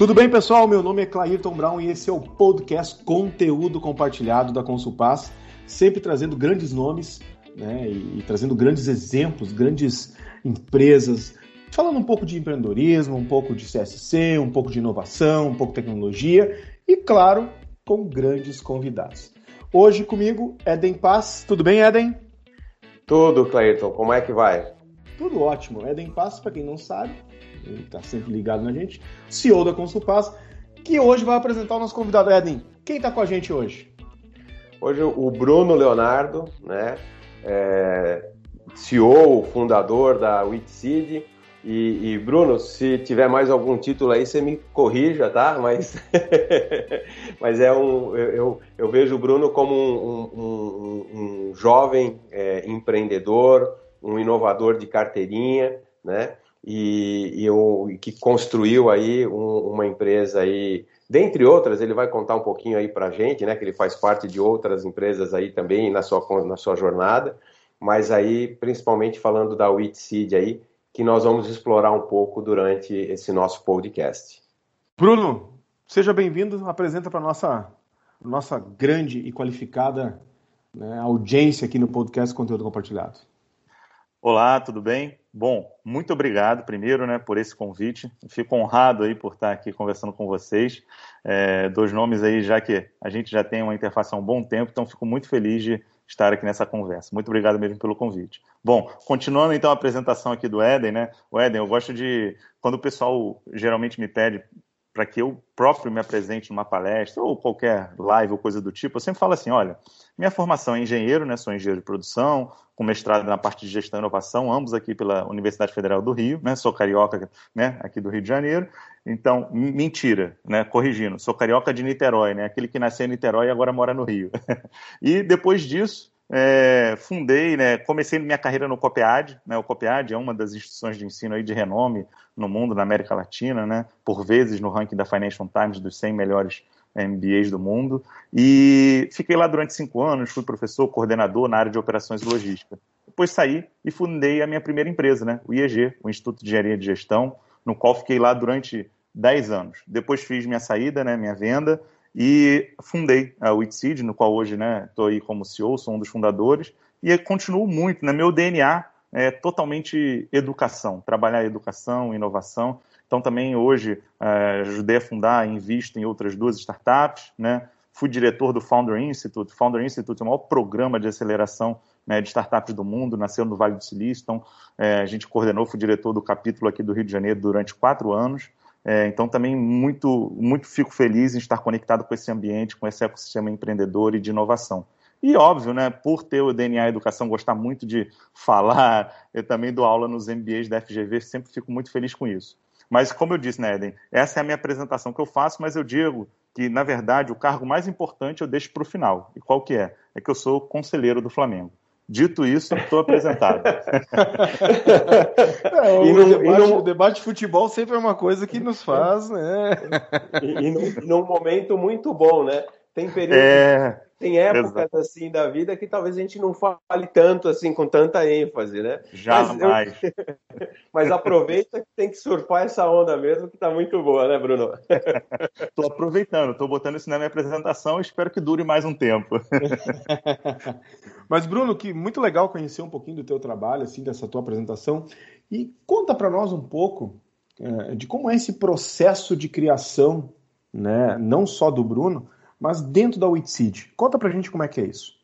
Tudo bem, pessoal? Meu nome é Clairton Brown e esse é o podcast Conteúdo Compartilhado da Consulpaz, sempre trazendo grandes nomes né, e, e trazendo grandes exemplos, grandes empresas, falando um pouco de empreendedorismo, um pouco de CSC, um pouco de inovação, um pouco de tecnologia e, claro, com grandes convidados. Hoje comigo, Eden Paz. Tudo bem, Eden? Tudo, Clayton. Como é que vai? Tudo ótimo. Eden Paz, para quem não sabe, ele está sempre ligado na gente, CEO da Consulpaz, que hoje vai apresentar o nosso convidado. Eden, quem está com a gente hoje? Hoje o Bruno Leonardo, né? É, CEO, fundador da Witseed, e, e, Bruno, se tiver mais algum título aí, você me corrija, tá? Mas, mas é um, eu, eu vejo o Bruno como um, um, um jovem é, empreendedor, um inovador de carteirinha, né? E, e que construiu aí uma empresa aí, dentre outras, ele vai contar um pouquinho aí para gente, né? Que ele faz parte de outras empresas aí também na sua, na sua jornada, mas aí principalmente falando da Witseed aí, que nós vamos explorar um pouco durante esse nosso podcast. Bruno, seja bem-vindo. Apresenta para nossa nossa grande e qualificada né, audiência aqui no podcast Conteúdo Compartilhado. Olá, tudo bem? Bom, muito obrigado primeiro, né, por esse convite. Fico honrado aí por estar aqui conversando com vocês. É, dois nomes aí, já que a gente já tem uma interface há um bom tempo, então fico muito feliz de estar aqui nessa conversa. Muito obrigado mesmo pelo convite. Bom, continuando então a apresentação aqui do Éden, né? O Éden, eu gosto de quando o pessoal geralmente me pede para que eu próprio me apresente numa palestra ou qualquer live ou coisa do tipo, eu sempre falo assim, olha, minha formação é engenheiro, né, sou engenheiro de produção, com mestrado na parte de gestão e inovação, ambos aqui pela Universidade Federal do Rio, né, sou carioca, né, aqui do Rio de Janeiro, então, mentira, né, corrigindo, sou carioca de Niterói, né, aquele que nasceu em Niterói e agora mora no Rio. e depois disso, é, fundei, né, comecei minha carreira no COPEAD, né, o COPEAD é uma das instituições de ensino aí de renome no mundo, na América Latina, né, por vezes no ranking da Financial Times dos 100 melhores MBAs do mundo, e fiquei lá durante cinco anos, fui professor, coordenador na área de operações e logística. Depois saí e fundei a minha primeira empresa, né, o IEG, o Instituto de Engenharia de Gestão, no qual fiquei lá durante 10 anos. Depois fiz minha saída, né, minha venda, e fundei a Witseed, no qual hoje estou né, aí como CEO, sou um dos fundadores, e continuo muito, né, meu DNA é totalmente educação, trabalhar educação, inovação, então também hoje é, ajudei a fundar e invisto em outras duas startups, né, fui diretor do Founder Institute, Founder Institute é o maior programa de aceleração né, de startups do mundo, nasceu no Vale do Silício, então é, a gente coordenou, fui diretor do capítulo aqui do Rio de Janeiro durante quatro anos, é, então, também muito, muito fico feliz em estar conectado com esse ambiente, com esse ecossistema empreendedor e de inovação. E óbvio, né, por ter o DNA Educação, gostar muito de falar, eu também dou aula nos MBAs da FGV, sempre fico muito feliz com isso. Mas, como eu disse, né, Eden, essa é a minha apresentação que eu faço, mas eu digo que, na verdade, o cargo mais importante eu deixo para o final. E qual que é? É que eu sou conselheiro do Flamengo. Dito isso, estou apresentado. É, o, no, debate, no... o, debate, de futebol sempre é uma coisa que nos faz, né? E, e num, num momento muito bom, né? Tem período é... Tem épocas Exato. assim da vida que talvez a gente não fale tanto assim com tanta ênfase, né? Jamais. Mas, eu... Mas aproveita que tem que surfar essa onda mesmo, que tá muito boa, né, Bruno? Estou aproveitando, estou botando isso na minha apresentação e espero que dure mais um tempo. Mas Bruno, que muito legal conhecer um pouquinho do teu trabalho, assim, dessa tua apresentação e conta para nós um pouco é, de como é esse processo de criação, né, não só do Bruno, mas dentro da Witseed. Conta pra gente como é que é isso.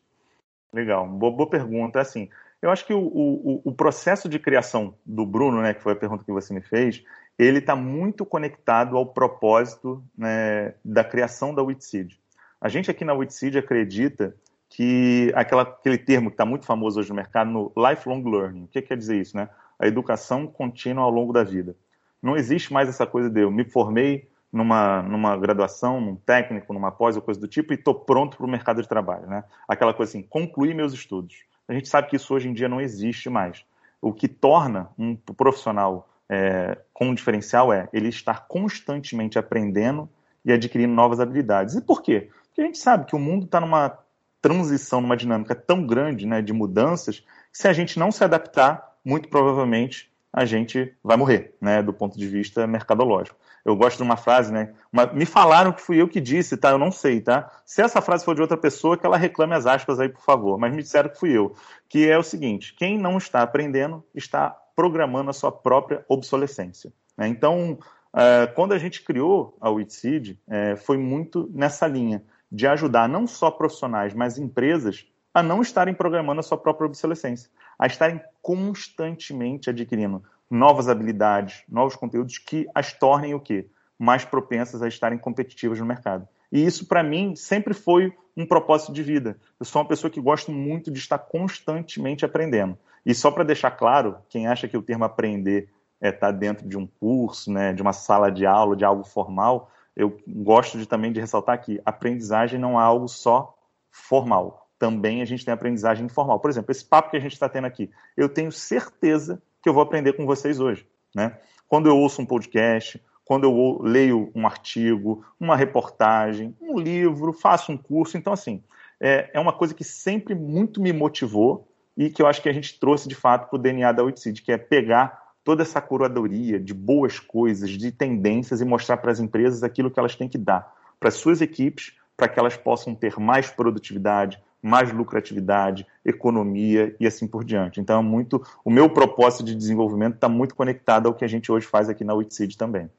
Legal, boa, boa pergunta. Assim, eu acho que o, o, o, processo de criação do Bruno, né, que foi a pergunta que você me fez, ele está muito conectado ao propósito né, da criação da Witseed. A gente aqui na Witseed acredita que aquela, aquele termo que está muito famoso hoje no mercado, no lifelong learning. O que quer dizer isso? Né? A educação contínua ao longo da vida. Não existe mais essa coisa de eu me formei, numa, numa graduação, num técnico, numa pós ou coisa do tipo, e estou pronto para o mercado de trabalho. Né? Aquela coisa assim, concluir meus estudos. A gente sabe que isso hoje em dia não existe mais. O que torna um profissional é, com um diferencial é ele estar constantemente aprendendo e adquirindo novas habilidades. E por quê? Porque a gente sabe que o mundo está numa transição, numa dinâmica tão grande né, de mudanças, se a gente não se adaptar, muito provavelmente a gente vai morrer, né, do ponto de vista mercadológico. Eu gosto de uma frase, né? Uma, me falaram que fui eu que disse, tá? Eu não sei, tá? Se essa frase for de outra pessoa, que ela reclame as aspas aí, por favor. Mas me disseram que fui eu. Que é o seguinte: quem não está aprendendo está programando a sua própria obsolescência. Né? Então, uh, quando a gente criou a Witseed, uh, foi muito nessa linha de ajudar não só profissionais, mas empresas a não estarem programando a sua própria obsolescência a estarem constantemente adquirindo novas habilidades, novos conteúdos que as tornem o quê? Mais propensas a estarem competitivas no mercado. E isso, para mim, sempre foi um propósito de vida. Eu sou uma pessoa que gosto muito de estar constantemente aprendendo. E só para deixar claro, quem acha que o termo aprender é estar dentro de um curso, né, de uma sala de aula, de algo formal, eu gosto de, também de ressaltar que aprendizagem não é algo só formal também a gente tem aprendizagem informal. Por exemplo, esse papo que a gente está tendo aqui, eu tenho certeza que eu vou aprender com vocês hoje. Né? Quando eu ouço um podcast, quando eu leio um artigo, uma reportagem, um livro, faço um curso. Então, assim, é, é uma coisa que sempre muito me motivou e que eu acho que a gente trouxe de fato para o DNA da Witseed, que é pegar toda essa curadoria de boas coisas, de tendências e mostrar para as empresas aquilo que elas têm que dar para as suas equipes, para que elas possam ter mais produtividade, mais lucratividade, economia e assim por diante. Então, é muito o meu propósito de desenvolvimento está muito conectado ao que a gente hoje faz aqui na Witseed também.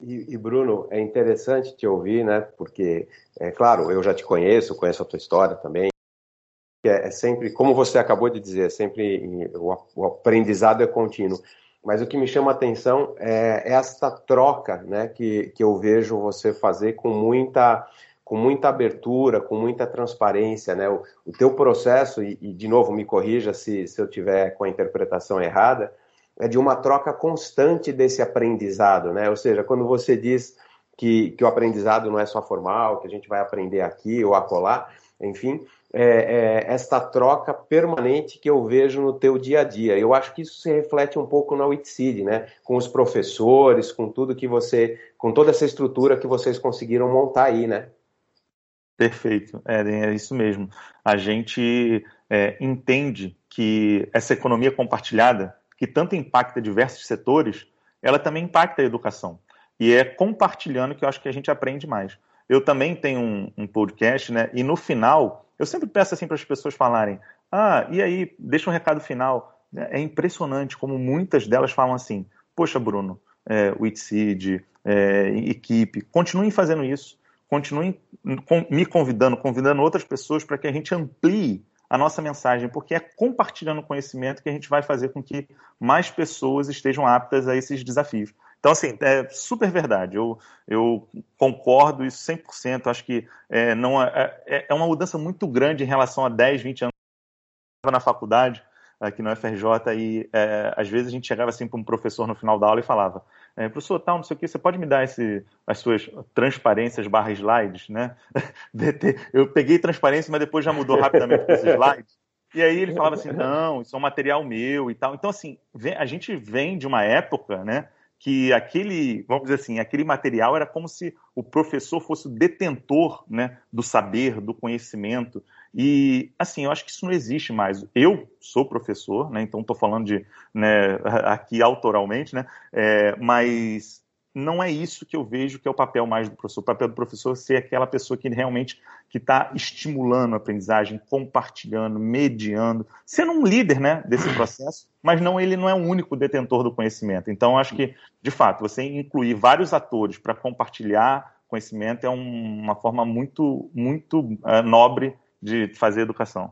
E, e, Bruno, é interessante te ouvir, né? Porque, é claro, eu já te conheço, conheço a tua história também. É, é sempre, como você acabou de dizer, é sempre o, o aprendizado é contínuo. Mas o que me chama a atenção é esta troca, né? Que, que eu vejo você fazer com muita com muita abertura, com muita transparência, né? O, o teu processo, e, e, de novo me corrija se, se eu tiver com a interpretação errada, é de uma troca constante desse aprendizado, né? Ou seja, quando você diz que, que o aprendizado não é só formal, que a gente vai aprender aqui ou acolá, enfim, é, é, esta troca permanente que eu vejo no teu dia a dia. Eu acho que isso se reflete um pouco na Witseed, né? Com os professores, com tudo que você, com toda essa estrutura que vocês conseguiram montar aí, né? Perfeito, é, é isso mesmo. A gente é, entende que essa economia compartilhada, que tanto impacta diversos setores, ela também impacta a educação. E é compartilhando que eu acho que a gente aprende mais. Eu também tenho um, um podcast, né? E no final, eu sempre peço assim para as pessoas falarem: ah, e aí, deixa um recado final. É impressionante como muitas delas falam assim: poxa, Bruno, é, é, equipe, continuem fazendo isso continuem me convidando, convidando outras pessoas para que a gente amplie a nossa mensagem, porque é compartilhando conhecimento que a gente vai fazer com que mais pessoas estejam aptas a esses desafios. Então, assim, é super verdade. Eu, eu concordo isso 100%. Acho que é, não é, é, é uma mudança muito grande em relação a 10, 20 anos na faculdade aqui no FRJ e é, às vezes a gente chegava assim para um professor no final da aula e falava é, professor tal, não sei o que, você pode me dar esse, as suas transparências barra slides, né? Eu peguei transparência, mas depois já mudou rapidamente para slides. E aí ele falava assim, não, isso é um material meu e tal. Então, assim, a gente vem de uma época, né, que aquele, vamos dizer assim, aquele material era como se o professor fosse o detentor né, do saber, do conhecimento. E, assim, eu acho que isso não existe mais. Eu sou professor, né, então estou falando de, né, aqui autoralmente, né, é, mas não é isso que eu vejo que é o papel mais do professor. O papel do professor é ser aquela pessoa que realmente que está estimulando a aprendizagem, compartilhando, mediando, sendo um líder né, desse processo, mas não ele não é o único detentor do conhecimento. Então, acho que, de fato, você incluir vários atores para compartilhar conhecimento é um, uma forma muito, muito uh, nobre de fazer educação.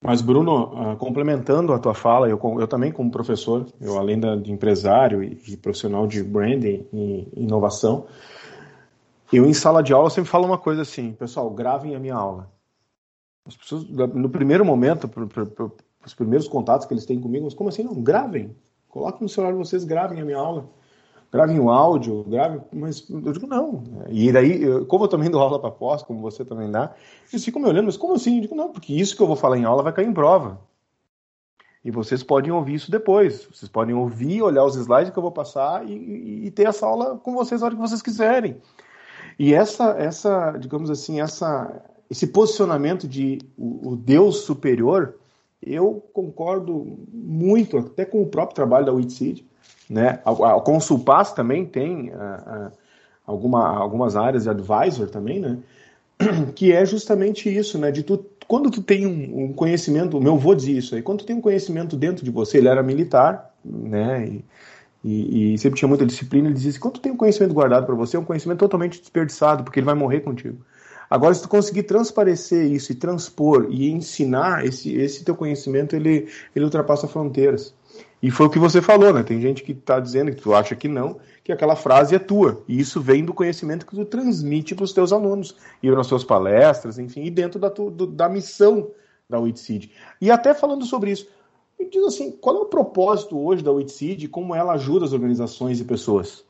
Mas, Bruno, uh, complementando a tua fala, eu, eu também, como professor, eu além de empresário e, e profissional de branding e inovação, eu em sala de aula sempre falo uma coisa assim, pessoal, gravem a minha aula. As pessoas, no primeiro momento, pro, pro, pro, os primeiros contatos que eles têm comigo, mas como assim? Não, gravem. Coloquem no celular de vocês, gravem a minha aula grave um áudio, grave, mas eu digo não. E daí, como eu também dou aula para pós, como você também dá, eles ficam me olhando, mas como assim? Eu digo não, porque isso que eu vou falar em aula vai cair em prova. E vocês podem ouvir isso depois. Vocês podem ouvir, olhar os slides que eu vou passar e, e ter essa aula com vocês a hora que vocês quiserem. E essa, essa, digamos assim, essa esse posicionamento de o, o Deus superior, eu concordo muito, até com o próprio trabalho da Witseed, né? A, a Consulpass também tem a, a, alguma, algumas áreas de advisor também, né? Que é justamente isso, né? De tu, quando tu tem um, um conhecimento, o meu avô dizia isso aí, quando tu tem um conhecimento dentro de você, ele era militar, né? E, e, e sempre tinha muita disciplina, ele dizia assim, quando tu tem um conhecimento guardado para você, é um conhecimento totalmente desperdiçado, porque ele vai morrer contigo. Agora, se tu conseguir transparecer isso e transpor e ensinar, esse, esse teu conhecimento, ele, ele ultrapassa fronteiras. E foi o que você falou, né? Tem gente que está dizendo que tu acha que não, que aquela frase é tua. E isso vem do conhecimento que tu transmite para os teus alunos, e nas suas palestras, enfim, e dentro da, tu, do, da missão da WITSEED. E até falando sobre isso, me diz assim, qual é o propósito hoje da WITSEED e como ela ajuda as organizações e pessoas?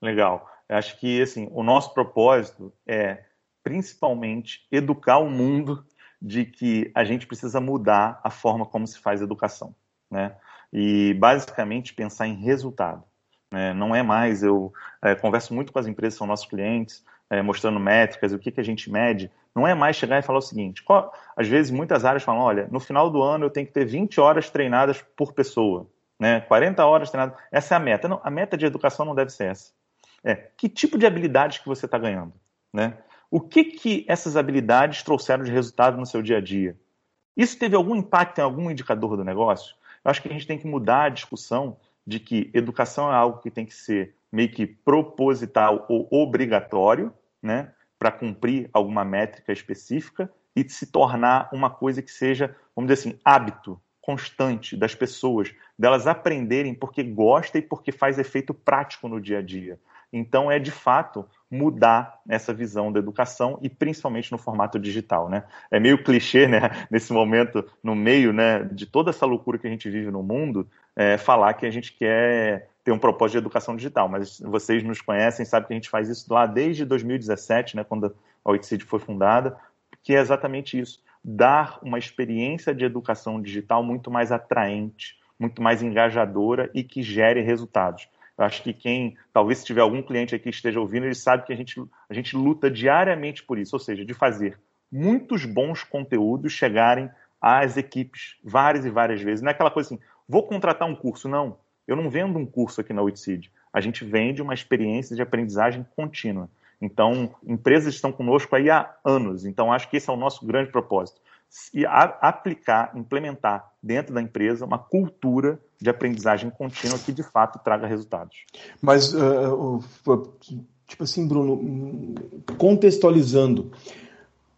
Legal. Eu acho que assim, o nosso propósito é principalmente educar o mundo de que a gente precisa mudar a forma como se faz educação, né? E basicamente pensar em resultado. Né? Não é mais eu é, converso muito com as empresas, são nossos clientes, é, mostrando métricas, o que, que a gente mede. Não é mais chegar e falar o seguinte: qual, às vezes muitas áreas falam, olha, no final do ano eu tenho que ter 20 horas treinadas por pessoa, né? 40 horas treinadas. Essa é a meta. Não, a meta de educação não deve ser essa. É que tipo de habilidades que você está ganhando, né? O que, que essas habilidades trouxeram de resultado no seu dia a dia? Isso teve algum impacto em algum indicador do negócio? Acho que a gente tem que mudar a discussão de que educação é algo que tem que ser meio que proposital ou obrigatório, né, para cumprir alguma métrica específica e se tornar uma coisa que seja, vamos dizer assim, hábito constante das pessoas, delas aprenderem porque gosta e porque faz efeito prático no dia a dia. Então é de fato mudar essa visão da educação e principalmente no formato digital, né? É meio clichê, né? Nesse momento, no meio, né, de toda essa loucura que a gente vive no mundo, é, falar que a gente quer ter um propósito de educação digital. Mas vocês nos conhecem, sabem que a gente faz isso lá desde 2017, né, quando a OITCID foi fundada, que é exatamente isso: dar uma experiência de educação digital muito mais atraente, muito mais engajadora e que gere resultados. Eu acho que quem, talvez se tiver algum cliente aqui que esteja ouvindo, ele sabe que a gente, a gente luta diariamente por isso, ou seja, de fazer muitos bons conteúdos chegarem às equipes várias e várias vezes. Não é aquela coisa assim, vou contratar um curso. Não, eu não vendo um curso aqui na Witseed. A gente vende uma experiência de aprendizagem contínua. Então, empresas estão conosco aí há anos. Então, acho que esse é o nosso grande propósito. E aplicar, implementar dentro da empresa uma cultura de aprendizagem contínua que de fato traga resultados. Mas, uh, tipo assim, Bruno, contextualizando,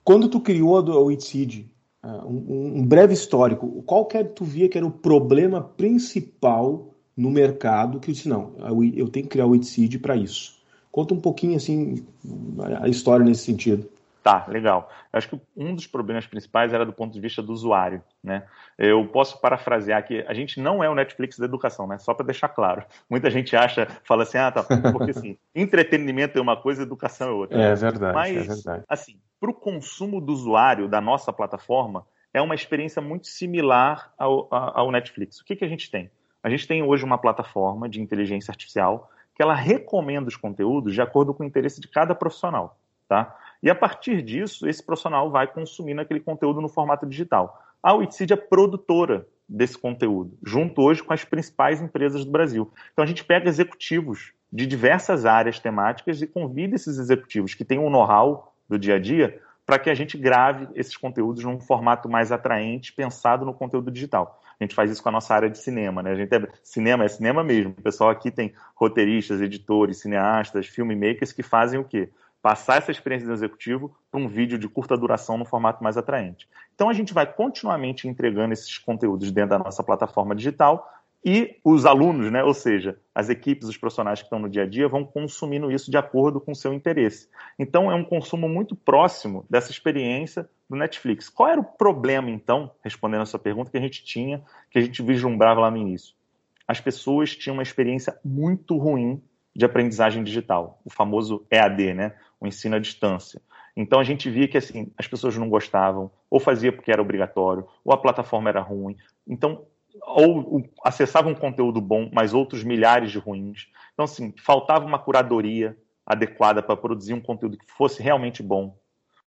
quando tu criou a Witseed, uh, um, um, breve histórico, qual que tu via que era o problema principal no mercado que eu disse, não, eu tenho que criar o Witseed para isso. Conta um pouquinho assim a história nesse sentido. Tá, legal. Eu acho que um dos problemas principais era do ponto de vista do usuário, né? Eu posso parafrasear que a gente não é o Netflix da educação, né? Só para deixar claro. Muita gente acha, fala assim, ah, tá, porque assim, entretenimento é uma coisa, educação é outra. É verdade, Mas, é verdade. assim, para o consumo do usuário da nossa plataforma, é uma experiência muito similar ao, ao Netflix. O que, que a gente tem? A gente tem hoje uma plataforma de inteligência artificial que ela recomenda os conteúdos de acordo com o interesse de cada profissional, tá? E a partir disso, esse profissional vai consumindo aquele conteúdo no formato digital. A Witseed é produtora desse conteúdo, junto hoje com as principais empresas do Brasil. Então a gente pega executivos de diversas áreas temáticas e convida esses executivos que têm um know-how do dia a dia para que a gente grave esses conteúdos num formato mais atraente, pensado no conteúdo digital. A gente faz isso com a nossa área de cinema, né? A gente é cinema, é cinema mesmo. O pessoal aqui tem roteiristas, editores, cineastas, filmmakers que fazem o quê? Passar essa experiência do executivo para um vídeo de curta duração no formato mais atraente. Então a gente vai continuamente entregando esses conteúdos dentro da nossa plataforma digital e os alunos, né, ou seja, as equipes, os profissionais que estão no dia a dia, vão consumindo isso de acordo com o seu interesse. Então é um consumo muito próximo dessa experiência do Netflix. Qual era o problema, então, respondendo a sua pergunta, que a gente tinha, que a gente vislumbrava lá no início? As pessoas tinham uma experiência muito ruim de aprendizagem digital, o famoso EAD, né? o ensino à distância. Então a gente via que assim as pessoas não gostavam, ou fazia porque era obrigatório, ou a plataforma era ruim. Então ou acessavam um conteúdo bom, mas outros milhares de ruins. Então assim faltava uma curadoria adequada para produzir um conteúdo que fosse realmente bom.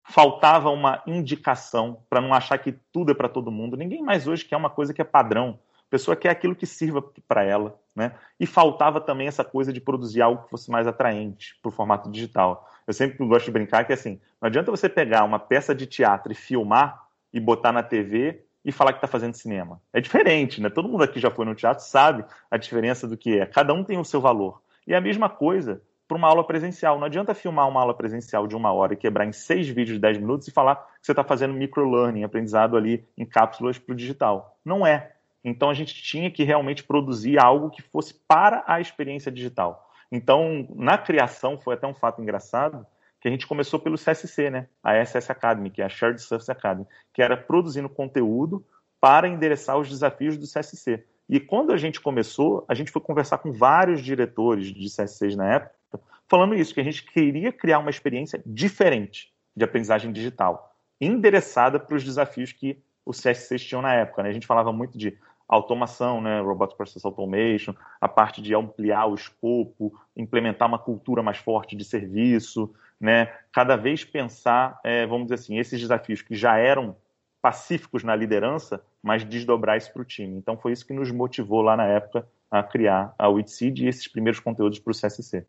faltava uma indicação para não achar que tudo é para todo mundo. Ninguém mais hoje quer uma coisa que é padrão. A pessoa quer aquilo que sirva para ela, né? E faltava também essa coisa de produzir algo que fosse mais atraente para o formato digital. Eu sempre gosto de brincar que assim, não adianta você pegar uma peça de teatro e filmar e botar na TV e falar que está fazendo cinema. É diferente, né? Todo mundo aqui já foi no teatro, sabe a diferença do que é. Cada um tem o seu valor. E a mesma coisa para uma aula presencial. Não adianta filmar uma aula presencial de uma hora e quebrar em seis vídeos de dez minutos e falar que você está fazendo microlearning, aprendizado ali em cápsulas para o digital. Não é. Então a gente tinha que realmente produzir algo que fosse para a experiência digital. Então, na criação, foi até um fato engraçado, que a gente começou pelo CSC, né? A SS Academy, que é a Shared Surface Academy, que era produzindo conteúdo para endereçar os desafios do CSC. E quando a gente começou, a gente foi conversar com vários diretores de CSCs na época, falando isso, que a gente queria criar uma experiência diferente de aprendizagem digital, endereçada para os desafios que os CSCs tinham na época. Né? A gente falava muito de automação, né, Robotic Process Automation, a parte de ampliar o escopo, implementar uma cultura mais forte de serviço, né, cada vez pensar, é, vamos dizer assim, esses desafios que já eram pacíficos na liderança, mas desdobrar isso para o time. Então foi isso que nos motivou lá na época a criar a Witseed e esses primeiros conteúdos para o CSC.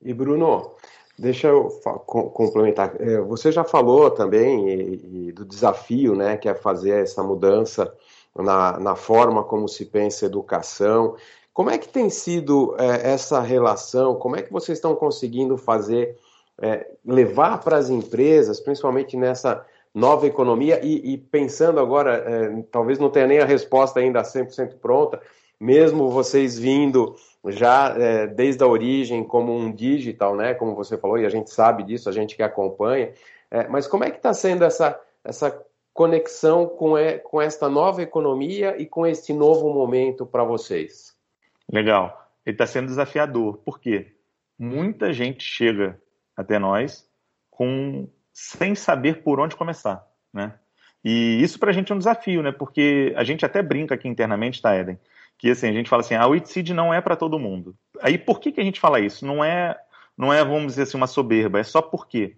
E Bruno, deixa eu complementar. É, você já falou também e, e do desafio, né, que é fazer essa mudança na, na forma como se pensa educação. Como é que tem sido é, essa relação? Como é que vocês estão conseguindo fazer, é, levar para as empresas, principalmente nessa nova economia, e, e pensando agora, é, talvez não tenha nem a resposta ainda 100% pronta, mesmo vocês vindo já é, desde a origem como um digital, né, como você falou, e a gente sabe disso, a gente que acompanha, é, mas como é que está sendo essa, essa conexão com, com esta nova economia e com este novo momento para vocês? Legal. Ele está sendo desafiador. Por quê? Muita gente chega até nós com sem saber por onde começar, né? E isso para a gente é um desafio, né? Porque a gente até brinca aqui internamente, tá, Eden? Que assim, a gente fala assim, a Witseed não é para todo mundo. Aí por que, que a gente fala isso? Não é, não é, vamos dizer assim, uma soberba, é só porque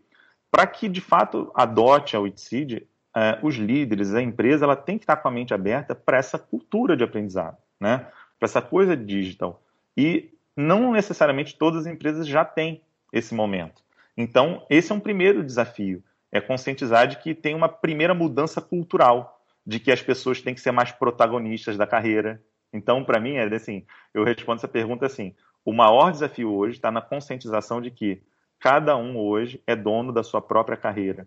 para que de fato adote a Witseed, uh, os líderes, a empresa, ela tem que estar com a mente aberta para essa cultura de aprendizado, né? para essa coisa digital. E não necessariamente todas as empresas já têm esse momento. Então, esse é um primeiro desafio, é conscientizar de que tem uma primeira mudança cultural, de que as pessoas têm que ser mais protagonistas da carreira. Então, para mim, é assim, eu respondo essa pergunta assim, o maior desafio hoje está na conscientização de que cada um hoje é dono da sua própria carreira.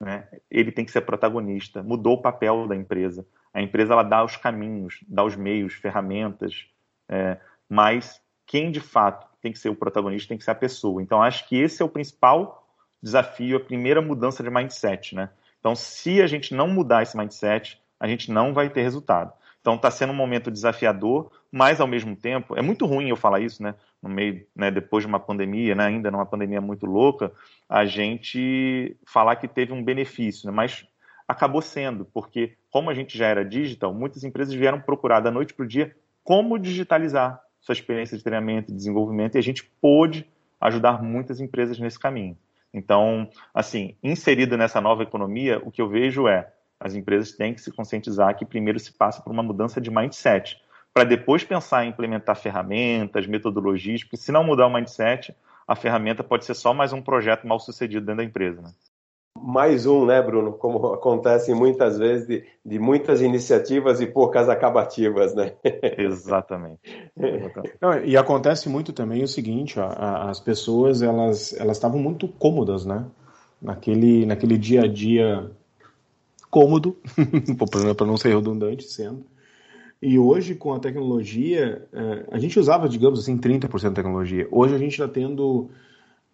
Né? Ele tem que ser protagonista. Mudou o papel da empresa. A empresa ela dá os caminhos, dá os meios, ferramentas, é, mas quem de fato tem que ser o protagonista tem que ser a pessoa. Então acho que esse é o principal desafio, a primeira mudança de mindset, né? Então se a gente não mudar esse mindset, a gente não vai ter resultado. Então está sendo um momento desafiador, mas ao mesmo tempo é muito ruim eu falar isso, né? No meio, né, depois de uma pandemia, né, ainda numa pandemia muito louca, a gente falar que teve um benefício, né? Mas acabou sendo, porque como a gente já era digital, muitas empresas vieram procurar da noite para o dia como digitalizar sua experiência de treinamento e desenvolvimento e a gente pôde ajudar muitas empresas nesse caminho. Então, assim, inserido nessa nova economia, o que eu vejo é as empresas têm que se conscientizar que primeiro se passa por uma mudança de mindset, para depois pensar em implementar ferramentas, metodologias, porque se não mudar o mindset, a ferramenta pode ser só mais um projeto mal sucedido dentro da empresa. Né? Mais um, né, Bruno? Como acontece muitas vezes de, de muitas iniciativas e poucas acabativas, né? Exatamente. Não, e acontece muito também o seguinte, ó, as pessoas elas elas estavam muito cômodas, né? Naquele naquele dia a dia cômodo, para não ser redundante sendo. E hoje, com a tecnologia, é, a gente usava, digamos assim, 30% da tecnologia. Hoje a gente está tendo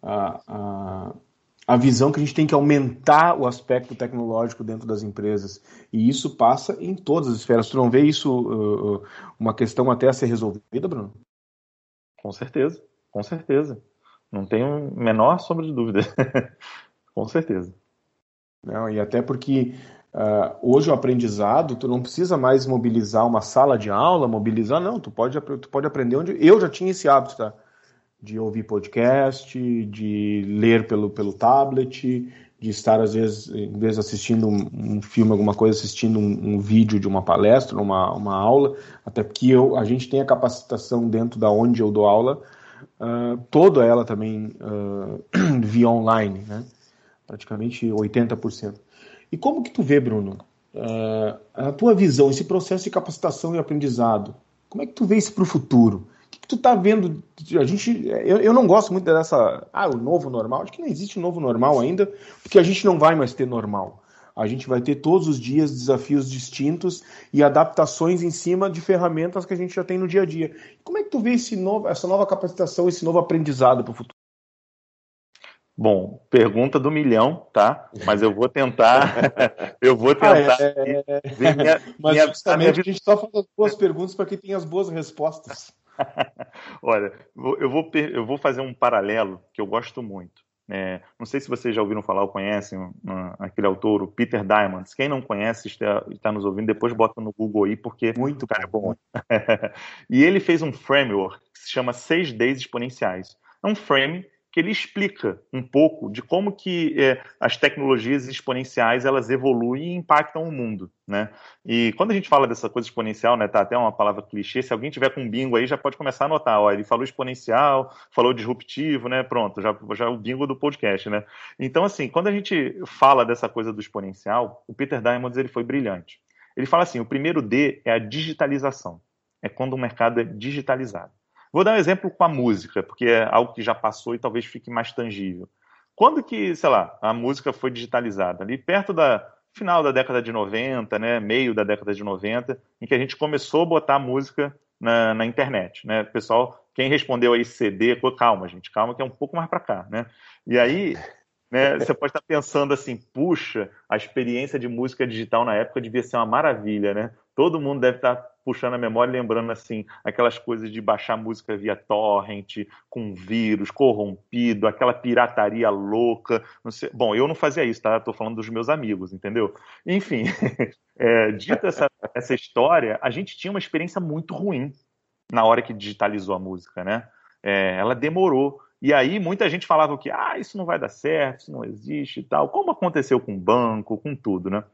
a, a, a, visão que a gente tem que aumentar o aspecto tecnológico dentro das empresas. E isso passa em todas as esferas. Tu não vê isso uh, uh uma questão até a ser resolvida, Bruno? Com certeza, com certeza. Não tenho menor sombra de dúvida. com certeza. Não, e até porque Uh, hoje o aprendizado, tu não precisa mais mobilizar uma sala de aula, mobilizar, não, tu pode, tu pode aprender onde. Eu já tinha esse hábito, tá? De ouvir podcast, de ler pelo, pelo tablet, de estar, às vezes, em vez de assistindo um, um filme, alguma coisa, assistindo um, um, vídeo de uma palestra, uma, uma aula, até porque eu, a gente tem a capacitação dentro da onde eu dou aula, uh, toda ela também uh, via online, né? praticamente 80%. E como que tu vê, Bruno, uh, a tua visão, esse processo de capacitação e aprendizado, como é que tu vê isso para o futuro? que tu tá vendo? A gente, eu, eu não gosto muito dessa, ah, o novo normal. Acho que não existe novo normal ainda, porque a gente não vai mais ter normal. A gente vai ter todos os dias desafios distintos e adaptações em cima de ferramentas que a gente já tem no dia a dia. Como é que tu vê esse novo, essa nova capacitação, esse novo aprendizado para o futuro? Bom, pergunta do milhão, tá? Mas eu vou tentar. eu vou tentar. Ah, é, é... Minha, Mas minha, justamente minha... a gente só faz as boas perguntas para quem tem as boas respostas. Olha, eu vou, eu vou fazer um paralelo que eu gosto muito. É, não sei se vocês já ouviram falar ou conhecem uh, aquele autor, o Peter Diamond. Quem não conhece, está, está, nos ouvindo, depois bota no Google aí, porque muito cara é bom. e ele fez um framework que se chama 6Ds exponenciais. É um frame que ele explica um pouco de como que é, as tecnologias exponenciais elas evoluem e impactam o mundo, né? E quando a gente fala dessa coisa exponencial, né, tá até uma palavra clichê, se alguém tiver com um bingo aí já pode começar a anotar, ó, ele falou exponencial, falou disruptivo, né? Pronto, já já é o bingo do podcast, né? Então assim, quando a gente fala dessa coisa do exponencial, o Peter Diamond ele foi brilhante. Ele fala assim, o primeiro D é a digitalização. É quando o mercado é digitalizado. Vou dar um exemplo com a música, porque é algo que já passou e talvez fique mais tangível. Quando que, sei lá, a música foi digitalizada? Ali perto da final da década de 90, né, meio da década de 90, em que a gente começou a botar música na, na internet, né? Pessoal, quem respondeu aí CD, calma, gente, calma que é um pouco mais para cá, né? E aí, né, você pode estar pensando assim, puxa, a experiência de música digital na época devia ser uma maravilha, né? Todo mundo deve estar puxando a memória, lembrando assim, aquelas coisas de baixar música via torrent, com vírus, corrompido, aquela pirataria louca. Bom, eu não fazia isso, tá? Estou falando dos meus amigos, entendeu? Enfim, é, dita essa, essa história, a gente tinha uma experiência muito ruim na hora que digitalizou a música, né? É, ela demorou. E aí muita gente falava que ah, isso não vai dar certo, isso não existe e tal, como aconteceu com o banco, com tudo, né?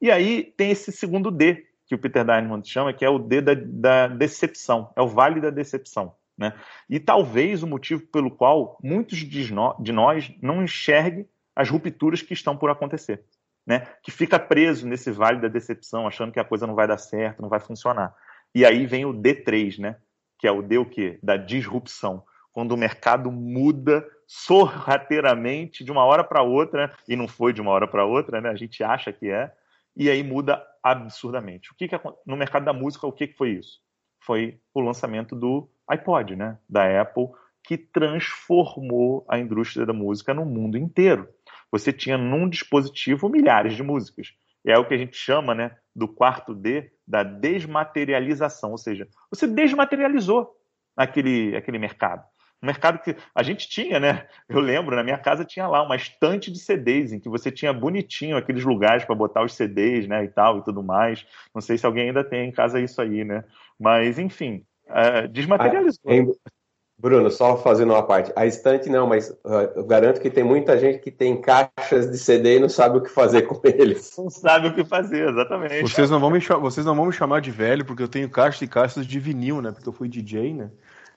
E aí tem esse segundo D, que o Peter Diamond chama, que é o D da, da decepção, é o vale da decepção. Né? E talvez o motivo pelo qual muitos de nós não enxerguem as rupturas que estão por acontecer. Né? Que fica preso nesse vale da decepção, achando que a coisa não vai dar certo, não vai funcionar. E aí vem o D3, né? que é o D o quê? Da disrupção. Quando o mercado muda sorrateiramente de uma hora para outra, e não foi de uma hora para outra, né? a gente acha que é, e aí muda absurdamente. O que, que no mercado da música o que, que foi isso? Foi o lançamento do iPod, né, da Apple, que transformou a indústria da música no mundo inteiro. Você tinha num dispositivo milhares de músicas. É o que a gente chama, né, do quarto D da desmaterialização, ou seja, você desmaterializou aquele, aquele mercado. Um mercado que a gente tinha, né? Eu lembro, na minha casa tinha lá uma estante de CDs em que você tinha bonitinho aqueles lugares para botar os CDs, né, e tal e tudo mais. Não sei se alguém ainda tem em casa isso aí, né? Mas enfim, é, desmaterializou. Ah, Bruno, só fazendo uma parte. A estante não, mas uh, eu garanto que tem muita gente que tem caixas de CD e não sabe o que fazer com eles. Não sabe o que fazer, exatamente. Vocês não vão me, vocês não vão me chamar de velho, porque eu tenho caixas e caixas de vinil, né? Porque eu fui DJ, né?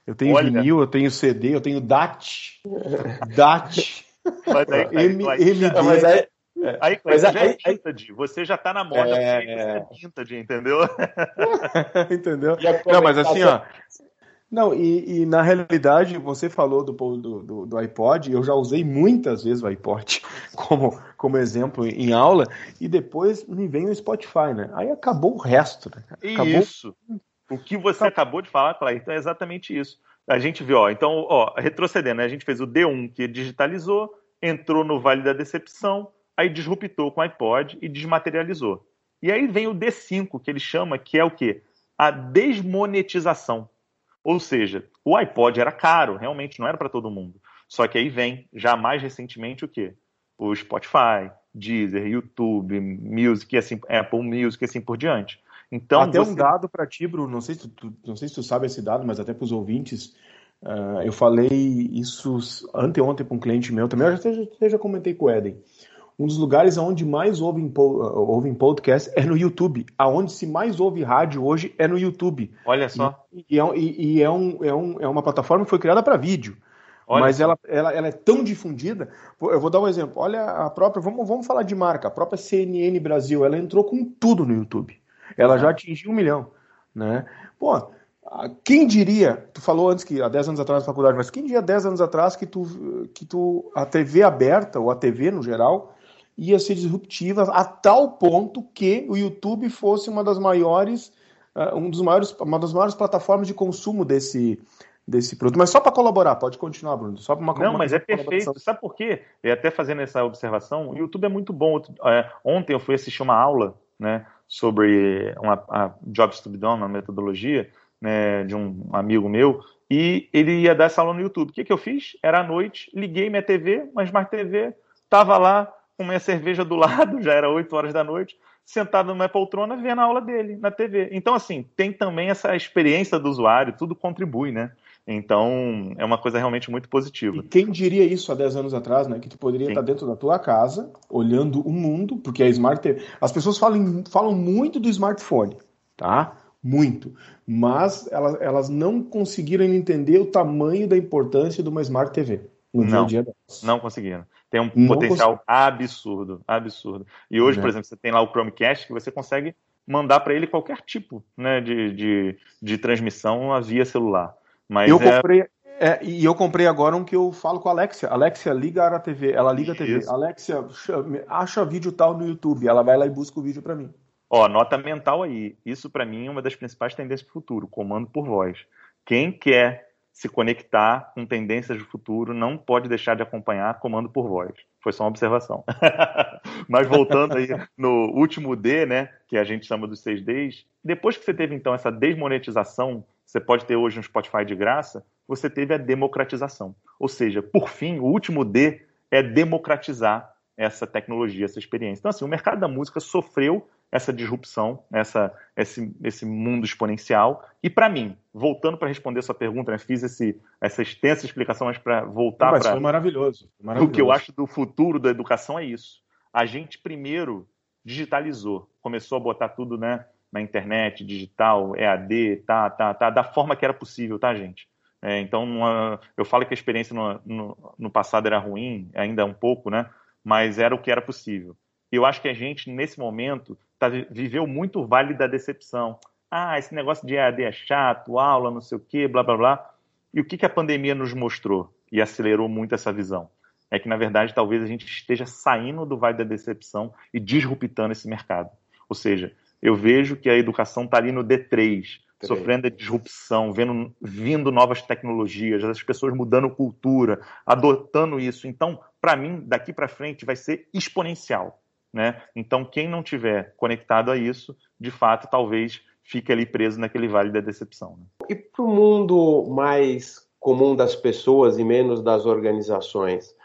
Eu tenho Olha. vinil, eu tenho CD, eu tenho DAT. DAT. Mas aí, M, MD. Mas aí, é. Aí, mas já aí, é vintage, você já tá na moda é, é vintage, entendeu? entendeu? Não, mas assim, ó. Não, e, e, na realidade, você falou do, do, do, do, iPod, eu já usei muitas vezes o iPod como, como exemplo em aula, e depois me vem o Spotify, né? Aí acabou o resto, né? Acabou... Isso. O que você acabou de falar, Clayton, é exatamente isso. A gente viu, ó, então, ó, retrocedendo, né? a gente fez o D1 que digitalizou, entrou no Vale da Decepção, aí disruptou com o iPod e desmaterializou. E aí vem o D5, que ele chama, que é o quê? A desmonetização. Ou seja, o iPod era caro, realmente não era para todo mundo. Só que aí vem, já mais recentemente, o quê? O Spotify, Deezer, YouTube, Music, assim, Apple Music e assim por diante. Então, até você... um dado para ti, Bruno, não sei, se tu, não sei se tu sabe esse dado, mas até para os ouvintes, uh, eu falei isso anteontem para um cliente meu, também eu já, já, já comentei com o Eden. um dos lugares onde mais ouvem, ouvem podcast é no YouTube. Aonde se mais ouve rádio hoje é no YouTube. Olha só. E, e, é, e é, um, é, um, é uma plataforma que foi criada para vídeo. Olha mas ela, ela, ela é tão difundida. Eu vou dar um exemplo. Olha a própria. Vamos, vamos falar de marca. A própria CNN Brasil. Ela entrou com tudo no YouTube. Ela já atingiu um milhão. Né? Pô, quem diria, tu falou antes que há 10 anos atrás na faculdade, mas quem diria 10 anos atrás que tu, que tu a TV aberta, ou a TV no geral, ia ser disruptiva a tal ponto que o YouTube fosse uma das maiores, uh, um dos maiores, uma das maiores plataformas de consumo desse, desse produto. Mas só para colaborar, pode continuar, Bruno. Só uma, Não, uma mas é perfeito. Sabe por quê? E até fazendo essa observação, o YouTube é muito bom. É, ontem eu fui assistir uma aula né, sobre uma, a Jobs to be done, uma metodologia, né, de um amigo meu, e ele ia dar essa aula no YouTube. O que, que eu fiz? Era à noite, liguei minha TV, uma Smart TV, estava lá com minha cerveja do lado, já era 8 horas da noite, sentado numa poltrona vendo a aula dele na TV. Então, assim, tem também essa experiência do usuário, tudo contribui, né? Então, é uma coisa realmente muito positiva. E quem diria isso há 10 anos atrás, né? Que tu poderia Sim. estar dentro da tua casa, olhando o mundo, porque a Smart TV... As pessoas falam, falam muito do smartphone, tá? Muito. Mas elas, elas não conseguiram entender o tamanho da importância de uma Smart TV no não, dia a dia delas. Não conseguiram. Tem um não potencial absurdo, absurdo. E hoje, é. por exemplo, você tem lá o Chromecast que você consegue mandar para ele qualquer tipo né, de, de, de transmissão via celular. Mas eu é... comprei, é, e eu comprei agora um que eu falo com a Alexia. Alexia, liga a TV. Ela liga a TV. Alexia, acha vídeo tal no YouTube. Ela vai lá e busca o vídeo para mim. Ó, nota mental aí. Isso para mim é uma das principais tendências do futuro, comando por voz. Quem quer se conectar com tendências do futuro não pode deixar de acompanhar comando por voz. Foi só uma observação. Mas voltando aí no último D, né, que a gente chama dos seis Ds, depois que você teve então essa desmonetização você pode ter hoje um Spotify de graça, você teve a democratização. Ou seja, por fim, o último D é democratizar essa tecnologia, essa experiência. Então, assim, o mercado da música sofreu essa disrupção, essa, esse, esse mundo exponencial. E para mim, voltando para responder sua pergunta, né, fiz esse, essa extensa explicação, mas para voltar para. Foi maravilhoso, maravilhoso. O que eu acho do futuro da educação é isso. A gente primeiro digitalizou, começou a botar tudo, né? Na internet, digital, EAD, tá, tá, tá, da forma que era possível, tá, gente? É, então, uma, eu falo que a experiência no, no, no, passado era ruim, ainda um pouco, né? Mas era o que era possível. Eu acho que a gente, nesse momento, tá, viveu muito o vale da decepção. Ah, esse negócio de EAD é chato, aula, não sei o quê, blá, blá, blá. E o que, que a pandemia nos mostrou e acelerou muito essa visão? É que, na verdade, talvez a gente esteja saindo do vale da decepção e disruptando esse mercado. Ou seja, eu vejo que a educação está ali no D3, sofrendo a disrupção, vendo, vindo novas tecnologias, as pessoas mudando cultura, adotando isso. Então, para mim, daqui para frente vai ser exponencial. Né? Então, quem não tiver conectado a isso, de fato, talvez fique ali preso naquele vale da decepção. Né? E para o mundo mais comum das pessoas e menos das organizações,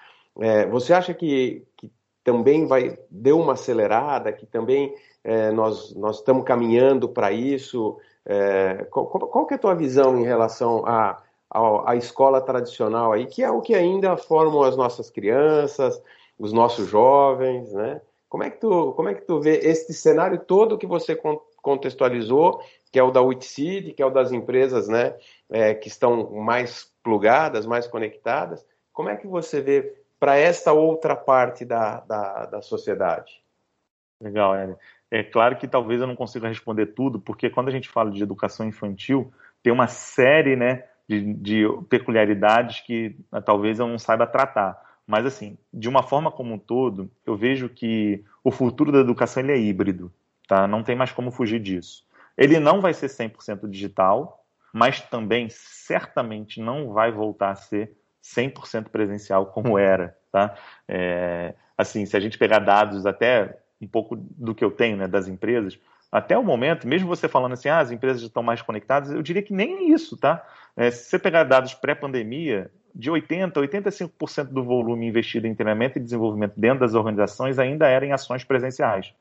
é, você acha que, que também vai deu uma acelerada, que também é, nós, nós estamos caminhando para isso. É, qual, qual que é a tua visão em relação à a, a, escola tradicional aí, que é o que ainda formam as nossas crianças, os nossos jovens, né? Como é que tu, como é que tu vê esse cenário todo que você contextualizou, que é o da Witseed, que é o das empresas, né, é, que estão mais plugadas, mais conectadas? Como é que você vê para esta outra parte da, da, da sociedade? Legal, Hélio. É claro que talvez eu não consiga responder tudo, porque quando a gente fala de educação infantil, tem uma série né, de, de peculiaridades que ah, talvez eu não saiba tratar. Mas, assim, de uma forma como um todo, eu vejo que o futuro da educação ele é híbrido, tá? Não tem mais como fugir disso. Ele não vai ser 100% digital, mas também certamente não vai voltar a ser 100% presencial como era, tá? É, assim, se a gente pegar dados até um pouco do que eu tenho né, das empresas, até o momento, mesmo você falando assim, ah, as empresas estão mais conectadas, eu diria que nem isso, tá? É, se você pegar dados pré-pandemia, de 80% a 85% do volume investido em treinamento e desenvolvimento dentro das organizações ainda era em ações presenciais.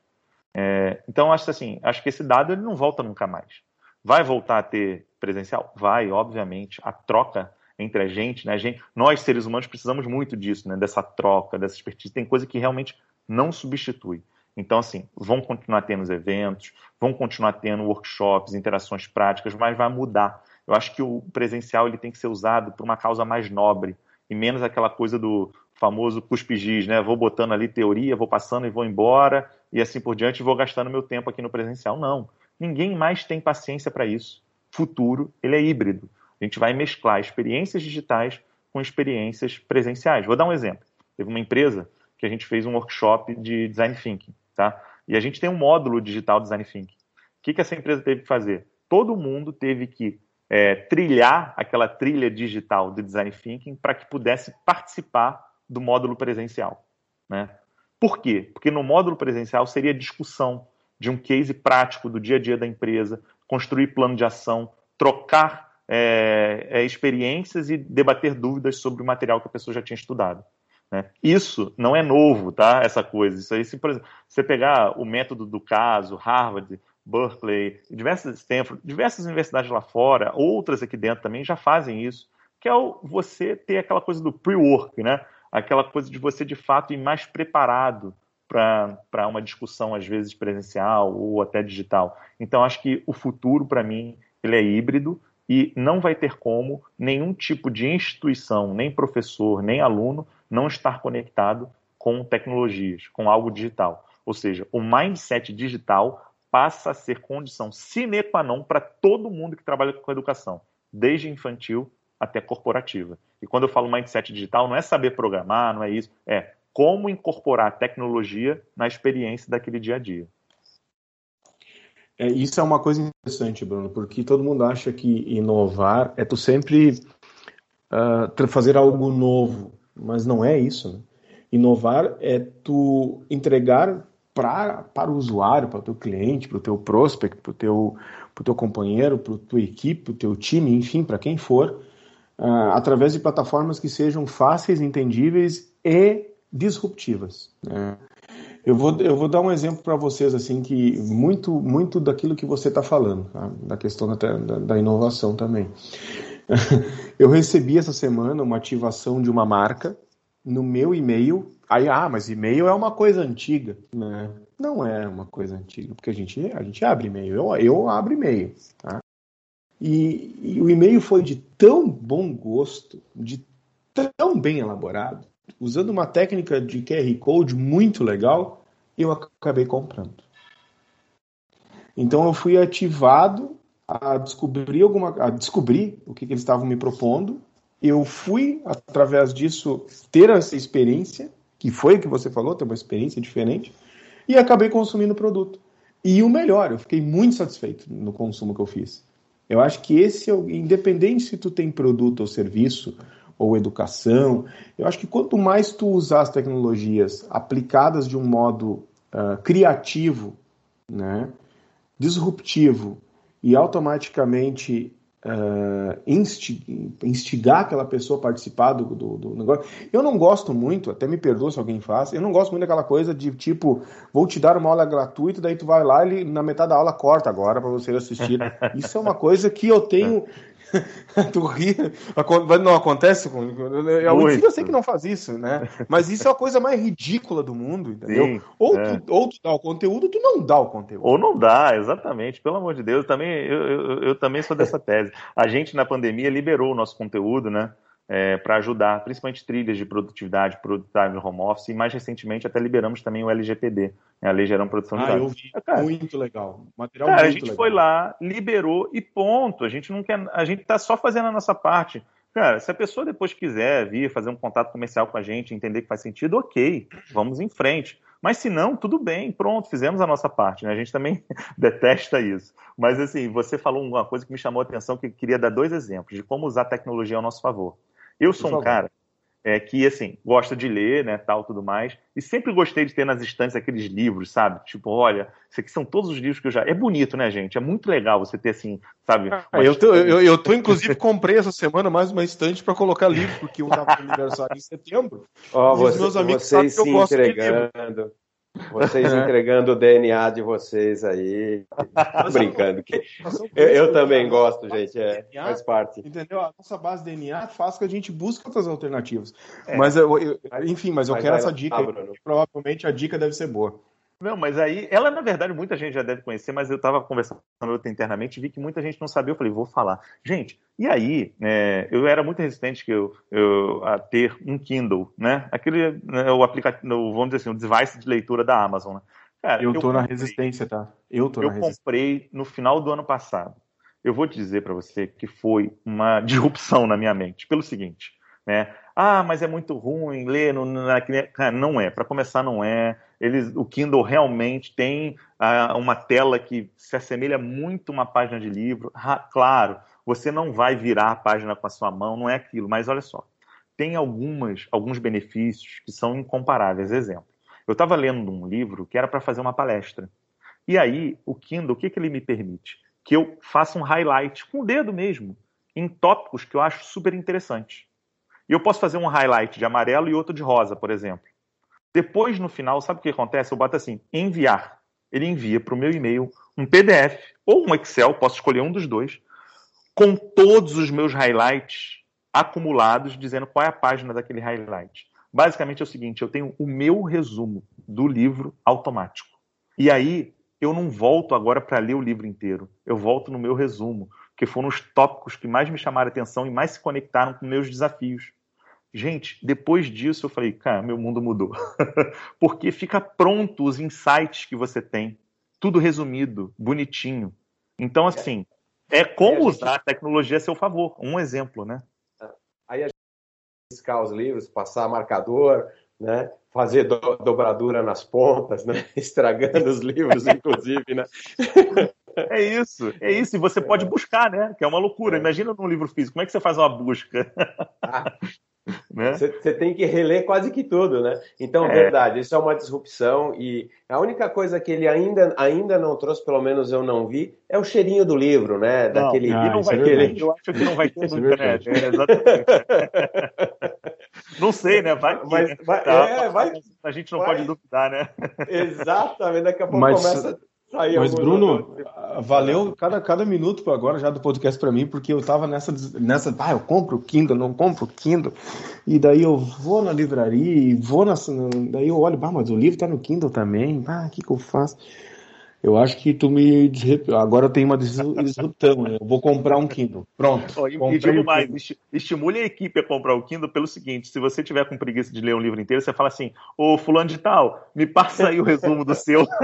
É, então, acho assim, acho que esse dado ele não volta nunca mais. Vai voltar a ter presencial? Vai, obviamente. A troca entre a gente, né? A gente, nós seres humanos precisamos muito disso, né? Dessa troca, dessa expertise. Tem coisa que realmente não substitui. Então, assim, vão continuar tendo os eventos, vão continuar tendo workshops, interações práticas, mas vai mudar. Eu acho que o presencial ele tem que ser usado por uma causa mais nobre e menos aquela coisa do famoso cuspe né? Vou botando ali teoria, vou passando e vou embora e assim por diante, vou gastando meu tempo aqui no presencial. Não, ninguém mais tem paciência para isso. Futuro, ele é híbrido. A gente vai mesclar experiências digitais com experiências presenciais. Vou dar um exemplo. Teve uma empresa que a gente fez um workshop de design thinking, tá? E a gente tem um módulo digital design thinking. O que, que essa empresa teve que fazer? Todo mundo teve que é, trilhar aquela trilha digital de design thinking para que pudesse participar do módulo presencial, né? Por quê? Porque no módulo presencial seria discussão de um case prático do dia a dia da empresa, construir plano de ação, trocar é, é, experiências e debater dúvidas sobre o material que a pessoa já tinha estudado. Né? Isso não é novo, tá? Essa coisa. Isso aí, se, por exemplo, você pegar o método do caso, Harvard, Berkeley, diversas Stanford, diversas universidades lá fora, outras aqui dentro também já fazem isso, que é o, você ter aquela coisa do pre-work, né? Aquela coisa de você de fato ir mais preparado para uma discussão às vezes presencial ou até digital. Então acho que o futuro para mim ele é híbrido e não vai ter como nenhum tipo de instituição, nem professor, nem aluno, não estar conectado com tecnologias, com algo digital. Ou seja, o mindset digital passa a ser condição sine qua non para todo mundo que trabalha com educação, desde infantil até corporativa. E quando eu falo mindset digital, não é saber programar, não é isso, é como incorporar tecnologia na experiência daquele dia a dia. É, isso é uma coisa interessante, Bruno, porque todo mundo acha que inovar é tu sempre uh, fazer algo novo, mas não é isso. Né? Inovar é tu entregar pra, para o usuário, para o teu cliente, para o teu prospect, para o teu, teu companheiro, para a tua equipe, para o teu time, enfim, para quem for, uh, através de plataformas que sejam fáceis, entendíveis e disruptivas. Né? Eu vou, eu vou dar um exemplo para vocês, assim, que muito, muito daquilo que você está falando, tá? da questão da, da, da inovação também. eu recebi essa semana uma ativação de uma marca no meu e-mail. Aí, ah, mas e-mail é uma coisa antiga, né? Não é uma coisa antiga, porque a gente, a gente abre e-mail. Eu, eu abro e-mail, tá? E, e o e-mail foi de tão bom gosto, de tão bem elaborado, usando uma técnica de QR Code muito legal, eu acabei comprando. Então eu fui ativado a descobrir alguma, a descobrir o que, que eles estavam me propondo. Eu fui através disso ter essa experiência, que foi o que você falou, ter uma experiência diferente, e acabei consumindo o produto. E o melhor, eu fiquei muito satisfeito no consumo que eu fiz. Eu acho que esse, é independente se tu tem produto ou serviço, ou educação. Eu acho que quanto mais tu usar as tecnologias aplicadas de um modo uh, criativo, né, disruptivo e automaticamente uh, instigar aquela pessoa a participar do, do, do, negócio. Eu não gosto muito, até me perdoa se alguém faz, eu não gosto muito daquela coisa de tipo, vou te dar uma aula gratuita, daí tu vai lá e na metade da aula corta agora para você assistir. Isso é uma coisa que eu tenho tu ri, não acontece com. A eu sei que não faz isso, né? Mas isso é a coisa mais ridícula do mundo, entendeu? Sim, ou, é. tu, ou tu dá o conteúdo, ou tu não dá o conteúdo. Ou não dá, exatamente. Pelo amor de Deus, também, eu, eu, eu também sou dessa tese. A gente, na pandemia, liberou o nosso conteúdo, né? É, para ajudar, principalmente trilhas de produtividade, produtividade home office, e mais recentemente até liberamos também o LGPD, né, a Lei Geral de Produção de ah, Dados. Eu vi. Cara, muito legal. Material cara, muito a gente legal. foi lá, liberou e ponto. A gente não quer, a gente está só fazendo a nossa parte. Cara, se a pessoa depois quiser vir fazer um contato comercial com a gente, entender que faz sentido, ok, vamos em frente. Mas se não, tudo bem, pronto, fizemos a nossa parte, né? A gente também detesta isso. Mas assim, você falou uma coisa que me chamou a atenção, que eu queria dar dois exemplos de como usar a tecnologia ao nosso favor. Eu sou um cara é, que, assim, gosta de ler, né, tal, tudo mais, e sempre gostei de ter nas estantes aqueles livros, sabe? Tipo, olha, isso aqui são todos os livros que eu já... É bonito, né, gente? É muito legal você ter, assim, sabe? Ah, eu, tô, eu, eu tô, inclusive, comprei essa semana mais uma estante para colocar livro, porque um tava no aniversário em setembro. Oh, você, os meus amigos sabem que eu gosto entregando. de livro. Vocês entregando o DNA de vocês aí. Tô brincando. Que... Eu, eu também gosto, gente. É, faz parte. Entendeu? A nossa base DNA faz que a gente busque outras alternativas. É. Mas eu, eu, enfim, mas eu mas quero essa dica. Tá, provavelmente a dica deve ser boa. Não, mas aí, ela na verdade muita gente já deve conhecer, mas eu estava conversando internamente e vi que muita gente não sabia. Eu falei, vou falar. Gente, e aí, é, eu era muito resistente que eu, eu, a ter um Kindle, né? Aquele, né, o aplicativo, vamos dizer assim, o device de leitura da Amazon, né? Cara, eu tô eu na resistência, tá? Eu tô eu na resistência. Eu comprei no final do ano passado. Eu vou te dizer para você que foi uma disrupção na minha mente, pelo seguinte, né? Ah, mas é muito ruim ler, não, não é. Para começar, não é eles, o Kindle realmente tem uh, uma tela que se assemelha muito a uma página de livro. claro, você não vai virar a página com a sua mão, não é aquilo, mas olha só, tem algumas, alguns benefícios que são incomparáveis. Exemplo, eu estava lendo um livro que era para fazer uma palestra. E aí, o Kindle, o que, que ele me permite? Que eu faça um highlight com o dedo mesmo, em tópicos que eu acho super interessantes. E eu posso fazer um highlight de amarelo e outro de rosa, por exemplo. Depois, no final, sabe o que acontece? Eu bato assim, enviar. Ele envia para o meu e-mail um PDF ou um Excel, posso escolher um dos dois, com todos os meus highlights acumulados, dizendo qual é a página daquele highlight. Basicamente é o seguinte: eu tenho o meu resumo do livro automático. E aí eu não volto agora para ler o livro inteiro. Eu volto no meu resumo, que foram os tópicos que mais me chamaram atenção e mais se conectaram com meus desafios. Gente, depois disso eu falei, cara, meu mundo mudou. Porque fica pronto os insights que você tem, tudo resumido, bonitinho. Então, assim, é como usar a tecnologia a seu favor. Um exemplo, né? Aí a gente riscar os livros, passar marcador, né? fazer do, dobradura nas pontas, né? estragando os livros, inclusive, né? É isso, é isso. E você pode buscar, né? Que é uma loucura. É. Imagina num livro físico, como é que você faz uma busca? Ah, né? Você tem que reler quase que tudo, né? Então, é. verdade, isso é uma disrupção e a única coisa que ele ainda, ainda não trouxe, pelo menos eu não vi, é o cheirinho do livro, né? Não, Daquele. Ah, não vai é ter, eu acho que não vai ter né? É, exatamente. não sei, né? Vai, Mas, vai, tá, é, vai, a gente não vai, pode duvidar, né? Exatamente, daqui a pouco Mas, começa Aí, Mas, Bruno, valeu cada, cada minuto agora já do podcast para mim, porque eu tava nessa, nessa. Ah, eu compro o Kindle, não compro o Kindle. E daí eu vou na livraria e vou na. Daí eu olho, ah, mas o livro tá no Kindle também. Ah, o que, que eu faço? Eu acho que tu me. Agora eu tenho uma disrupção, né? Eu vou comprar um Kindle. Pronto. Oh, e digo mais, estimule a equipe a comprar o Kindle pelo seguinte: se você tiver com preguiça de ler um livro inteiro, você fala assim, ô fulano de tal, me passa aí o resumo do seu.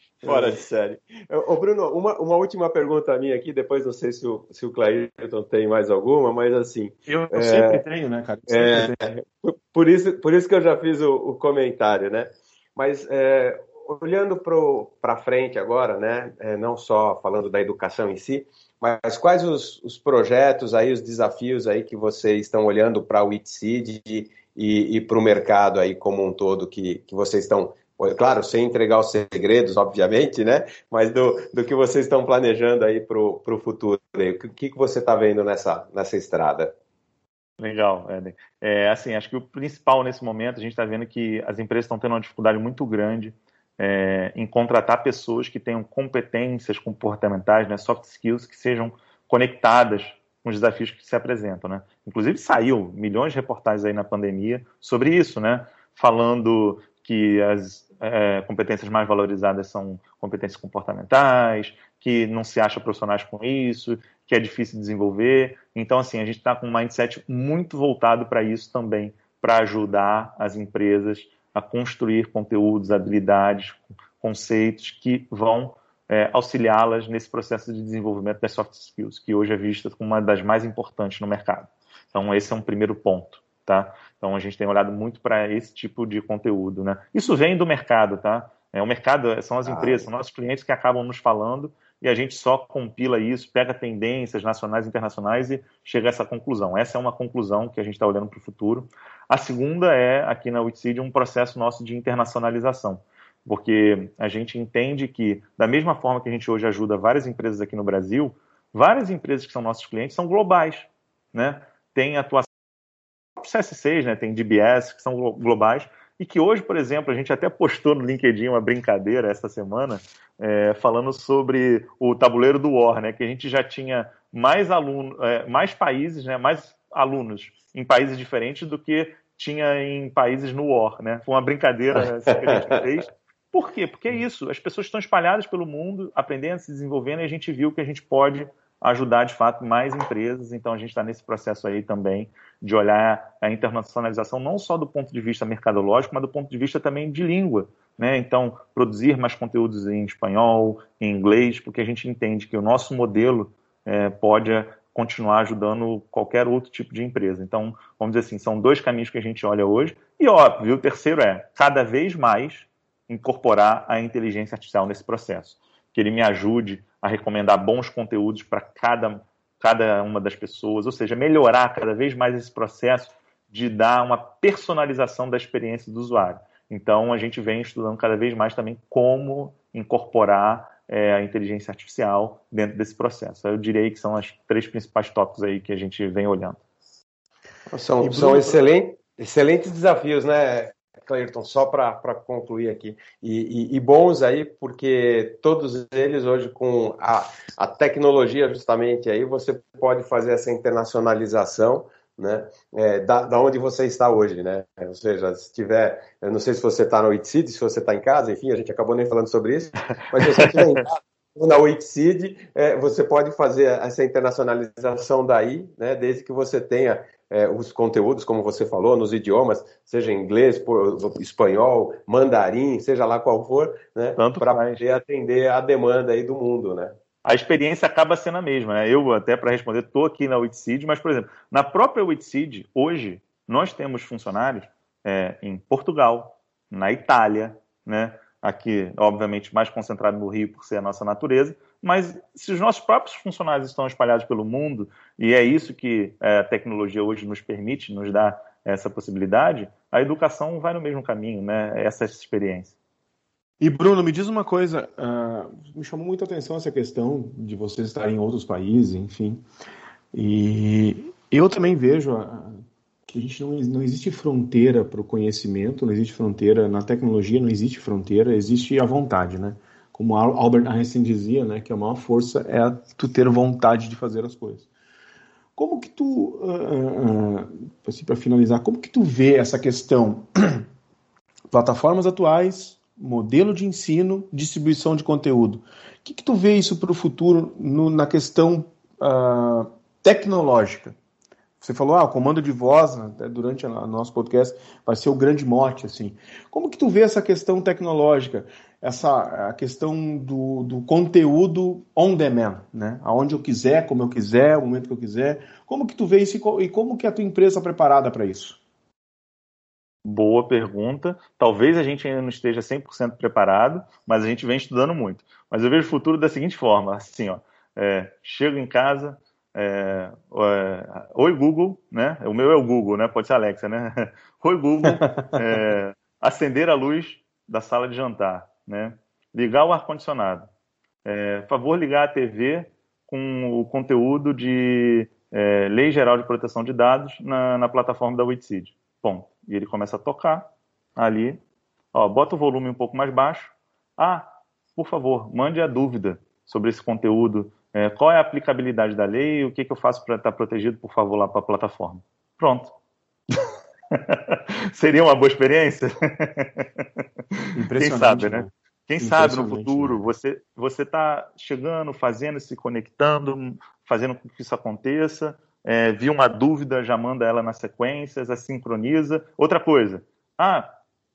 Fora de série. Ô, Bruno, uma, uma última pergunta minha aqui, depois não sei se o, se o Clairton tem mais alguma, mas assim. Eu, eu é, sempre tenho, né, cara? É, por, isso, por isso que eu já fiz o, o comentário, né? Mas é, olhando para frente agora, né? É, não só falando da educação em si, mas quais os, os projetos aí, os desafios aí que vocês estão olhando para o ITSID e, e, e para o mercado aí como um todo que, que vocês estão claro, sem entregar os segredos, obviamente, né? Mas do, do que vocês estão planejando aí para o futuro. O que, que você está vendo nessa, nessa estrada? Legal, Eden. É, assim, acho que o principal nesse momento, a gente está vendo que as empresas estão tendo uma dificuldade muito grande é, em contratar pessoas que tenham competências comportamentais, né, soft skills, que sejam conectadas com os desafios que se apresentam, né? Inclusive saiu milhões de reportagens aí na pandemia sobre isso, né? Falando que as é, competências mais valorizadas são competências comportamentais, que não se acha profissionais com isso, que é difícil desenvolver. Então, assim, a gente está com um mindset muito voltado para isso também, para ajudar as empresas a construir conteúdos, habilidades, conceitos que vão é, auxiliá-las nesse processo de desenvolvimento das soft skills, que hoje é vista como uma das mais importantes no mercado. Então, esse é um primeiro ponto. Tá? Então a gente tem olhado muito para esse tipo de conteúdo, né? Isso vem do mercado, tá? É o mercado são as ah, empresas, são nossos clientes que acabam nos falando e a gente só compila isso, pega tendências nacionais e internacionais e chega a essa conclusão. Essa é uma conclusão que a gente está olhando para o futuro. A segunda é, aqui na Witseed, um processo nosso de internacionalização, porque a gente entende que, da mesma forma que a gente hoje ajuda várias empresas aqui no Brasil, várias empresas que são nossos clientes são globais, né? Tem atuação CS6, né, tem DBS, que são globais, e que hoje, por exemplo, a gente até postou no LinkedIn uma brincadeira essa semana, é, falando sobre o tabuleiro do War, né, que a gente já tinha mais alunos, é, mais países, né, mais alunos em países diferentes do que tinha em países no War, né? Foi uma brincadeira que a gente fez. Por quê? Porque é isso, as pessoas estão espalhadas pelo mundo, aprendendo, se desenvolvendo, e a gente viu que a gente pode ajudar de fato mais empresas. Então a gente está nesse processo aí também de olhar a internacionalização não só do ponto de vista mercadológico, mas do ponto de vista também de língua. Né? Então, produzir mais conteúdos em espanhol, em inglês, porque a gente entende que o nosso modelo é, pode continuar ajudando qualquer outro tipo de empresa. Então, vamos dizer assim, são dois caminhos que a gente olha hoje. E óbvio, o terceiro é cada vez mais incorporar a inteligência artificial nesse processo. Que ele me ajude a recomendar bons conteúdos para cada, cada uma das pessoas, ou seja, melhorar cada vez mais esse processo de dar uma personalização da experiência do usuário. Então, a gente vem estudando cada vez mais também como incorporar é, a inteligência artificial dentro desse processo. Eu diria que são as três principais tópicos aí que a gente vem olhando. São, são excelentes, excelentes desafios, né, Clayton, só para concluir aqui. E, e, e, bons aí, porque todos eles hoje, com a, a tecnologia justamente aí, você pode fazer essa internacionalização né, é, da, da, onde você está hoje, né? Ou seja, se tiver, eu não sei se você está no City, se você está em casa, enfim, a gente acabou nem falando sobre isso, mas se você estiver em casa, na Wixseed, é, você pode fazer essa internacionalização daí, né, desde que você tenha é, os conteúdos, como você falou, nos idiomas, seja inglês, por, espanhol, mandarim, seja lá qual for, né, para poder atender a demanda aí do mundo, né? A experiência acaba sendo a mesma, né? Eu, até para responder, estou aqui na Wixseed, mas, por exemplo, na própria Wixseed, hoje, nós temos funcionários é, em Portugal, na Itália, né? Aqui, obviamente, mais concentrado no Rio por ser a nossa natureza, mas se os nossos próprios funcionários estão espalhados pelo mundo, e é isso que é, a tecnologia hoje nos permite, nos dá essa possibilidade, a educação vai no mesmo caminho, né? Essa experiência. E Bruno, me diz uma coisa, uh, me chamou muita atenção essa questão de vocês estarem em outros países, enfim. E eu também vejo uh, que a gente não, não existe fronteira para o conhecimento, não existe fronteira na tecnologia, não existe fronteira, existe a vontade, né? Como Albert Einstein dizia, né, que a maior força é tu ter vontade de fazer as coisas. Como que tu, uh, uh, assim, para finalizar, como que tu vê essa questão? Plataformas atuais, modelo de ensino, distribuição de conteúdo. O que, que tu vê isso para o futuro no, na questão uh, tecnológica? Você falou, ah, o comando de voz, né, durante o nosso podcast, vai ser o grande mote, assim. Como que tu vê essa questão tecnológica, essa a questão do, do conteúdo on demand, né? Aonde eu quiser, como eu quiser, o momento que eu quiser. Como que tu vê isso e como que a tua empresa está preparada para isso? Boa pergunta. Talvez a gente ainda não esteja 100% preparado, mas a gente vem estudando muito. Mas eu vejo o futuro da seguinte forma, assim, ó. É, chego em casa, é, é, Oi Google, né? O meu é o Google, né? Pode ser Alexa, né? Oi Google, é, acender a luz da sala de jantar, né? Ligar o ar condicionado. É, favor ligar a TV com o conteúdo de é, Lei Geral de Proteção de Dados na, na plataforma da Witseed. Bom, e ele começa a tocar ali. Ó, bota o volume um pouco mais baixo. Ah, por favor, mande a dúvida sobre esse conteúdo é, qual é a aplicabilidade da lei? O que, que eu faço para estar protegido, por favor, lá para a plataforma? Pronto. Seria uma boa experiência? Quem sabe, né? né? Quem sabe no futuro né? você você está chegando, fazendo, se conectando, fazendo com que isso aconteça. É, viu uma dúvida, já manda ela nas sequências, a sincroniza. Outra coisa, ah,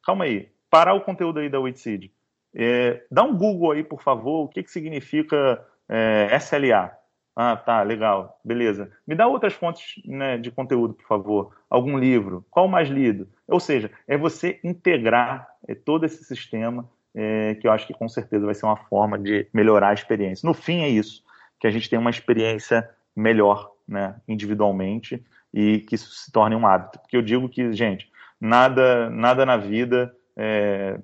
calma aí, parar o conteúdo aí da Witseed. É, dá um Google aí, por favor, o que, que significa é, SLA. Ah, tá, legal, beleza. Me dá outras fontes né, de conteúdo, por favor. Algum livro. Qual mais lido? Ou seja, é você integrar é, todo esse sistema, é, que eu acho que com certeza vai ser uma forma de melhorar a experiência. No fim, é isso, que a gente tem uma experiência melhor, né, individualmente, e que isso se torne um hábito. Porque eu digo que, gente, nada, nada na vida é,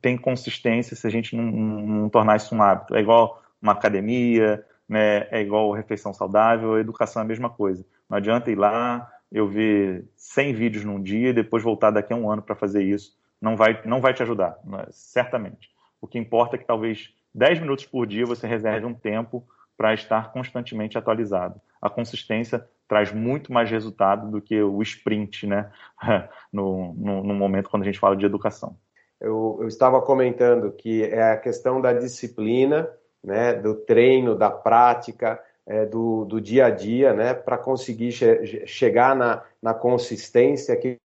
tem consistência se a gente não, não tornar isso um hábito. É igual uma academia, né, é igual refeição saudável, educação é a mesma coisa. Não adianta ir lá, eu ver 100 vídeos num dia e depois voltar daqui a um ano para fazer isso. Não vai, não vai te ajudar, certamente. O que importa é que talvez 10 minutos por dia você reserve um tempo para estar constantemente atualizado. A consistência traz muito mais resultado do que o sprint, né? no, no, no momento quando a gente fala de educação. Eu, eu, estava comentando que é a questão da disciplina, né, do treino, da prática, é, do, do, dia a dia, né, para conseguir che chegar na, na, consistência que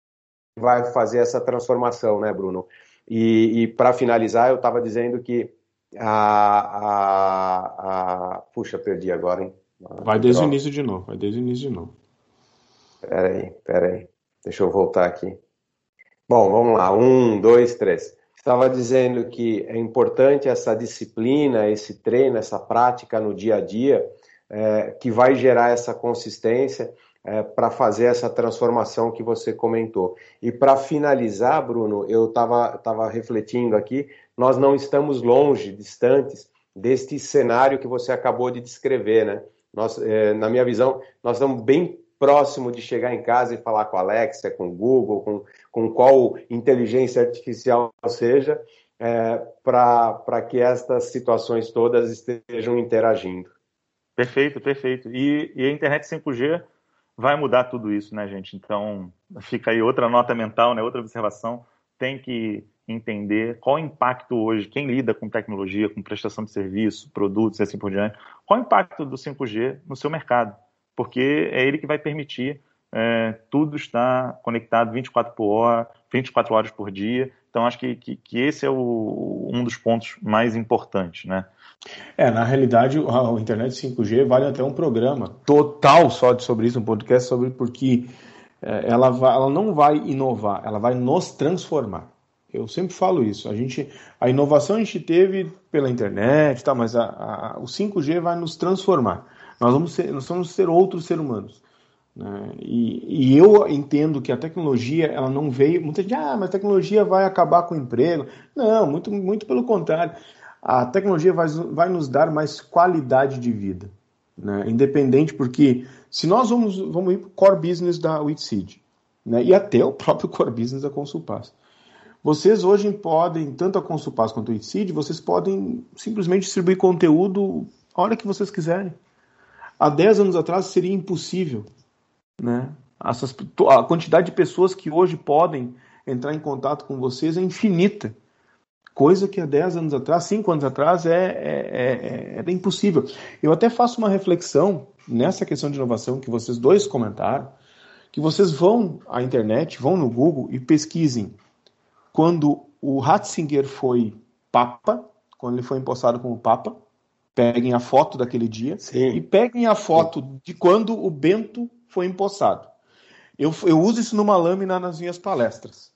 vai fazer essa transformação, né, Bruno? E, e para finalizar, eu estava dizendo que a, a, a, Puxa, perdi agora, hein? vai desde o início de novo, vai desde o início de novo. Peraí, peraí. Deixa eu voltar aqui. Bom, vamos lá. Um, dois, três. Estava dizendo que é importante essa disciplina, esse treino, essa prática no dia a dia, é, que vai gerar essa consistência é, para fazer essa transformação que você comentou. E para finalizar, Bruno, eu estava tava refletindo aqui, nós não estamos longe, distantes deste cenário que você acabou de descrever, né? Nós, é, na minha visão, nós estamos bem próximo de chegar em casa e falar com a Alexa, com o Google, com, com qual inteligência artificial seja, é, para que estas situações todas estejam interagindo. Perfeito, perfeito. E, e, a internet 5G vai mudar tudo isso, né, gente? Então, fica aí outra nota mental, né, outra observação. Tem que entender qual o impacto hoje, quem lida com tecnologia, com prestação de serviço, produtos e assim por diante, qual o impacto do 5G no seu mercado, porque é ele que vai permitir é, tudo estar conectado 24 por hora, 24 horas por dia. Então, acho que, que, que esse é o, um dos pontos mais importantes, né? É, na realidade, a internet 5G vale até um programa total só sobre isso, um podcast sobre porque é, ela, vai, ela não vai inovar, ela vai nos transformar. Eu sempre falo isso. A gente, a inovação a gente teve pela internet, tá, mas a, a, o 5G vai nos transformar. Nós vamos ser, nós vamos ser outros seres humanos. Né? E, e, eu entendo que a tecnologia ela não veio. Muita gente, ah, mas a tecnologia vai acabar com o emprego. Não, muito, muito pelo contrário a tecnologia vai, vai nos dar mais qualidade de vida. Né? Independente, porque se nós vamos, vamos ir para o core business da Witseed, né? e até o próprio core business da Consulpass. Vocês hoje podem, tanto a Consulpass quanto a Witseed, vocês podem simplesmente distribuir conteúdo a hora que vocês quiserem. Há 10 anos atrás seria impossível. Né? Essas, a quantidade de pessoas que hoje podem entrar em contato com vocês é infinita. Coisa que há 10 anos atrás, 5 anos atrás, é, é, é, era impossível. Eu até faço uma reflexão nessa questão de inovação que vocês dois comentaram, que vocês vão à internet, vão no Google e pesquisem quando o Ratzinger foi Papa, quando ele foi empossado como Papa, peguem a foto daquele dia Sim. e peguem a foto Sim. de quando o Bento foi empossado. Eu, eu uso isso numa lâmina nas minhas palestras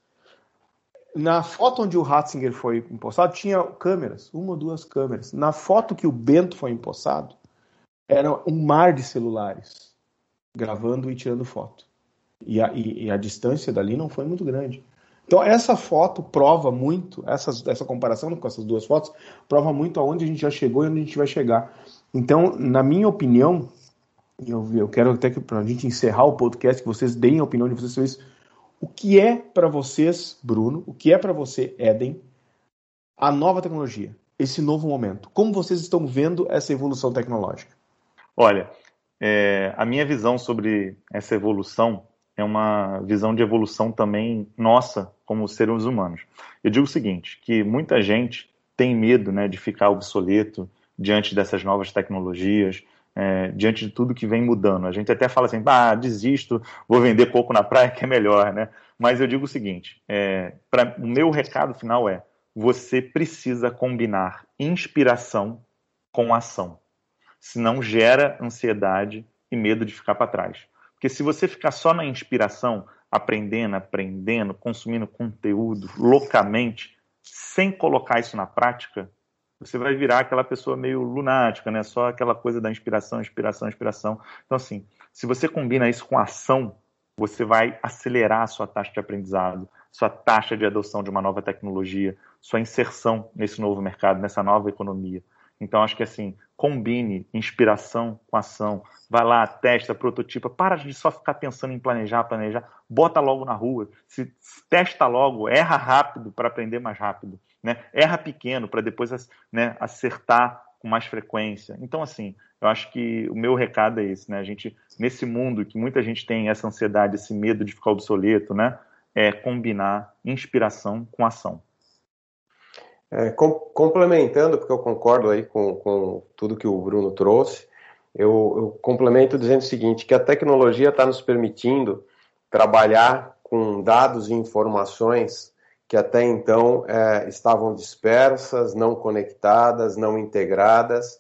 na foto onde o Ratzinger foi empossado, tinha câmeras, uma ou duas câmeras. Na foto que o Bento foi empossado, era um mar de celulares gravando e tirando foto. E a, e, e a distância dali não foi muito grande. Então, essa foto prova muito, essa, essa comparação com essas duas fotos, prova muito aonde a gente já chegou e onde a gente vai chegar. Então, na minha opinião, eu, eu quero até que, para a gente encerrar o podcast, que vocês deem a opinião de vocês sobre isso o que é para vocês, Bruno, o que é para você, Eden, a nova tecnologia, esse novo momento? Como vocês estão vendo essa evolução tecnológica? Olha, é, a minha visão sobre essa evolução é uma visão de evolução também nossa como seres humanos. Eu digo o seguinte, que muita gente tem medo né, de ficar obsoleto diante dessas novas tecnologias, é, diante de tudo que vem mudando. A gente até fala assim, ah, desisto, vou vender coco na praia que é melhor, né? Mas eu digo o seguinte, é, pra, o meu recado final é, você precisa combinar inspiração com ação. Senão gera ansiedade e medo de ficar para trás. Porque se você ficar só na inspiração, aprendendo, aprendendo, consumindo conteúdo loucamente, sem colocar isso na prática, você vai virar aquela pessoa meio lunática, né? Só aquela coisa da inspiração, inspiração, inspiração. Então, assim, se você combina isso com ação, você vai acelerar a sua taxa de aprendizado, sua taxa de adoção de uma nova tecnologia, sua inserção nesse novo mercado, nessa nova economia. Então, acho que assim, combine inspiração com ação. Vai lá, testa, prototipa. Para de só ficar pensando em planejar, planejar. Bota logo na rua. Se testa logo, erra rápido para aprender mais rápido. Né? Erra pequeno para depois né, acertar com mais frequência. Então, assim, eu acho que o meu recado é esse, né? A gente, nesse mundo que muita gente tem essa ansiedade, esse medo de ficar obsoleto, né? É combinar inspiração com ação. É, com, complementando, porque eu concordo aí com, com tudo que o Bruno trouxe, eu, eu complemento dizendo o seguinte, que a tecnologia está nos permitindo trabalhar com dados e informações que até então é, estavam dispersas, não conectadas, não integradas,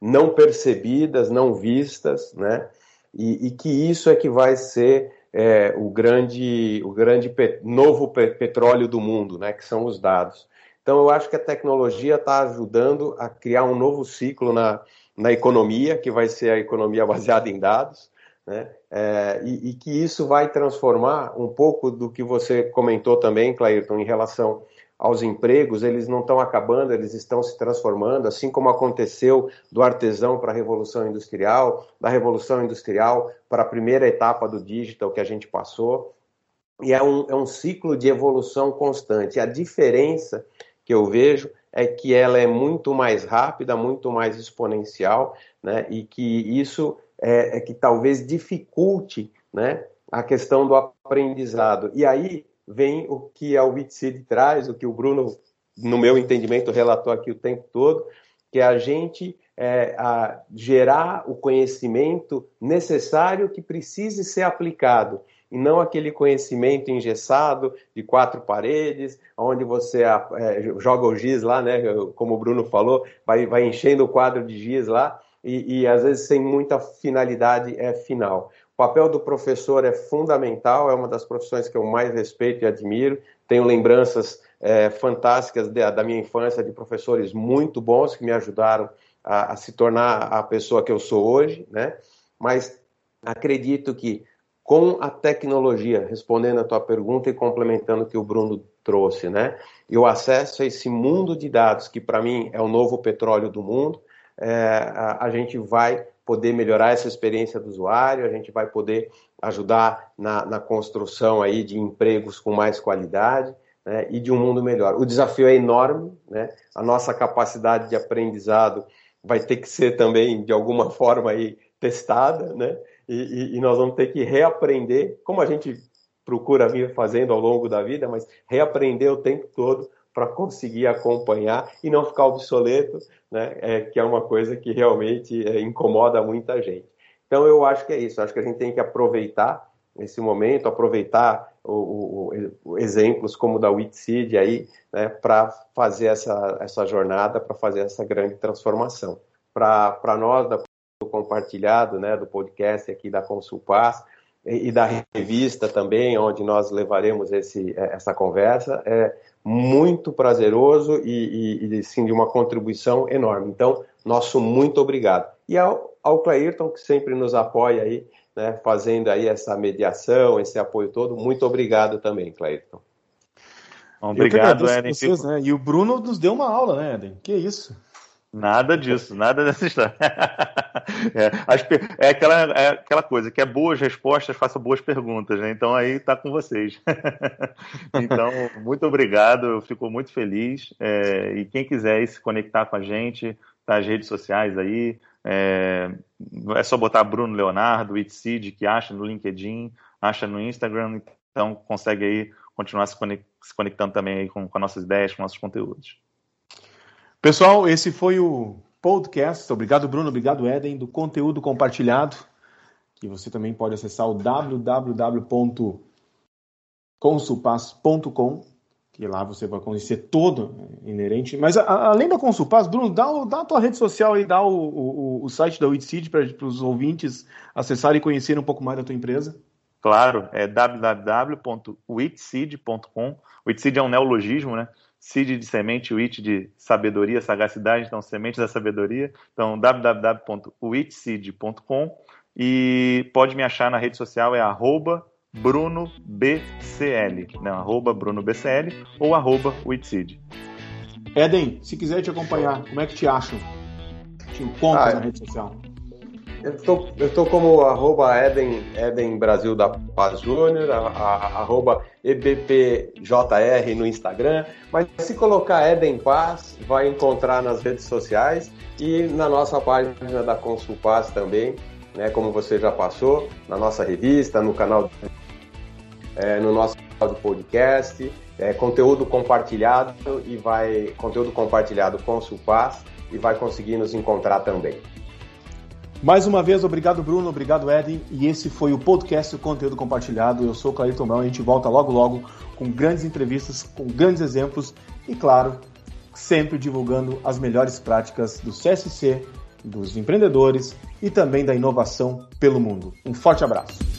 não percebidas, não vistas, né? E, e que isso é que vai ser é, o grande, o grande novo petróleo do mundo, né? Que são os dados. Então, eu acho que a tecnologia está ajudando a criar um novo ciclo na, na economia, que vai ser a economia baseada em dados, né? É, e, e, que isso vai transformar um pouco do que você comentou também, Clairton, em relação aos empregos, eles não estão acabando, eles estão se transformando, assim como aconteceu do artesão para a Revolução Industrial, da Revolução Industrial para a primeira etapa do digital que a gente passou. E é um, é um ciclo de evolução constante. A diferença que eu vejo é que ela é muito mais rápida, muito mais exponencial, né? E que isso é, é que talvez dificulte, né? A questão do aprendizado. E aí vem o que a Witseed traz, o que o Bruno, no meu entendimento, relatou aqui o tempo todo, que é a gente é, a gerar o conhecimento necessário que precise ser aplicado e não aquele conhecimento engessado de quatro paredes, onde você é, joga o giz lá, né? Como o Bruno falou, vai, vai enchendo o quadro de giz lá e, e às vezes sem muita finalidade é final. O papel do professor é fundamental, é uma das profissões que eu mais respeito e admiro. Tenho lembranças é, fantásticas de, da minha infância de professores muito bons que me ajudaram a, a se tornar a pessoa que eu sou hoje, né? Mas acredito que com a tecnologia, respondendo a tua pergunta e complementando o que o Bruno trouxe, né? E o acesso a esse mundo de dados, que para mim é o novo petróleo do mundo, é, a, a, gente vai poder melhorar essa experiência do usuário, a gente vai poder ajudar na, na construção aí de empregos com mais qualidade né, e de um mundo melhor. O desafio é enorme, né? A nossa capacidade de aprendizado vai ter que ser também de alguma forma aí testada, né? E, e, nós vamos ter que reaprender, como a gente procura vir fazendo ao longo da vida, mas reaprender o tempo todo para conseguir acompanhar e não ficar obsoleto, né? É, que é uma coisa que realmente é, incomoda muita gente. Então eu acho que é isso, acho que a gente tem que aproveitar esse momento, aproveitar o, o, o exemplos como o da Witseed aí, né, para fazer essa, essa jornada, para fazer essa grande transformação. Para nós, da compartilhado, né, do podcast aqui da Consulpaz e, e da revista também, onde nós levaremos esse, é, essa conversa, é muito prazeroso e, e, e sim de uma contribuição enorme. Então, nosso muito obrigado. E ao, ao Clairton, que sempre nos apoia aí, né, fazendo aí essa mediação, esse apoio todo, muito obrigado também, Clairton. Obrigado, Eden. Vocês, né? E o Bruno nos deu uma aula, né, Eden? Que isso? Nada disso, nada dessa história. é, é, aquela, é aquela coisa que é boas respostas, faça boas perguntas, né? Então aí tá com vocês. então, muito obrigado, eu fico muito feliz. É, e quem quiser se conectar com a gente, tá as redes sociais aí. É, é só botar Bruno Leonardo, Itseed, que acha no LinkedIn, acha no Instagram, então consegue aí continuar se, conectando também com, com nossas ideias, com nossos conteúdos. Pessoal, esse foi o podcast. Obrigado, Bruno. Obrigado, Eden, do conteúdo compartilhado. Que você também pode acessar o www.consulpass.com, que lá você vai conhecer todo inerente. Mas a, além da Consulpass, Bruno, dá, dá a tua rede social e dá o, o, o site da Witseed para os ouvintes acessarem e conhecerem um pouco mais da tua empresa. Claro, é www.witseed.com. O Witseed é um neologismo, né? Seed de semente, wit de sabedoria, sagacidade, então semente da sabedoria. Então www.witseed.com e pode me achar na rede social é arroba BrunoBCL, né? arroba BrunoBCL ou arroba Witseed. Eden, se quiser te acompanhar, como é que te acham? te encontra ah, na rede social? Eu tô, eu tô como arroba Eden, Eden Brasil da Paz Júnior, arroba EBPJR no Instagram, mas se colocar Eden Paz, vai encontrar nas redes sociais e na nossa página da Consul Paz também, né, como você já passou, na nossa revista, no canal, é, no nosso podcast, é, conteúdo compartilhado e vai conteúdo compartilhado com o Paz e vai conseguir nos encontrar também. Mais uma vez, obrigado Bruno, obrigado Eden, e esse foi o podcast o Conteúdo Compartilhado. Eu sou o Clairton Brown e a gente volta logo logo com grandes entrevistas, com grandes exemplos e, claro, sempre divulgando as melhores práticas do CSC, dos empreendedores e também da inovação pelo mundo. Um forte abraço.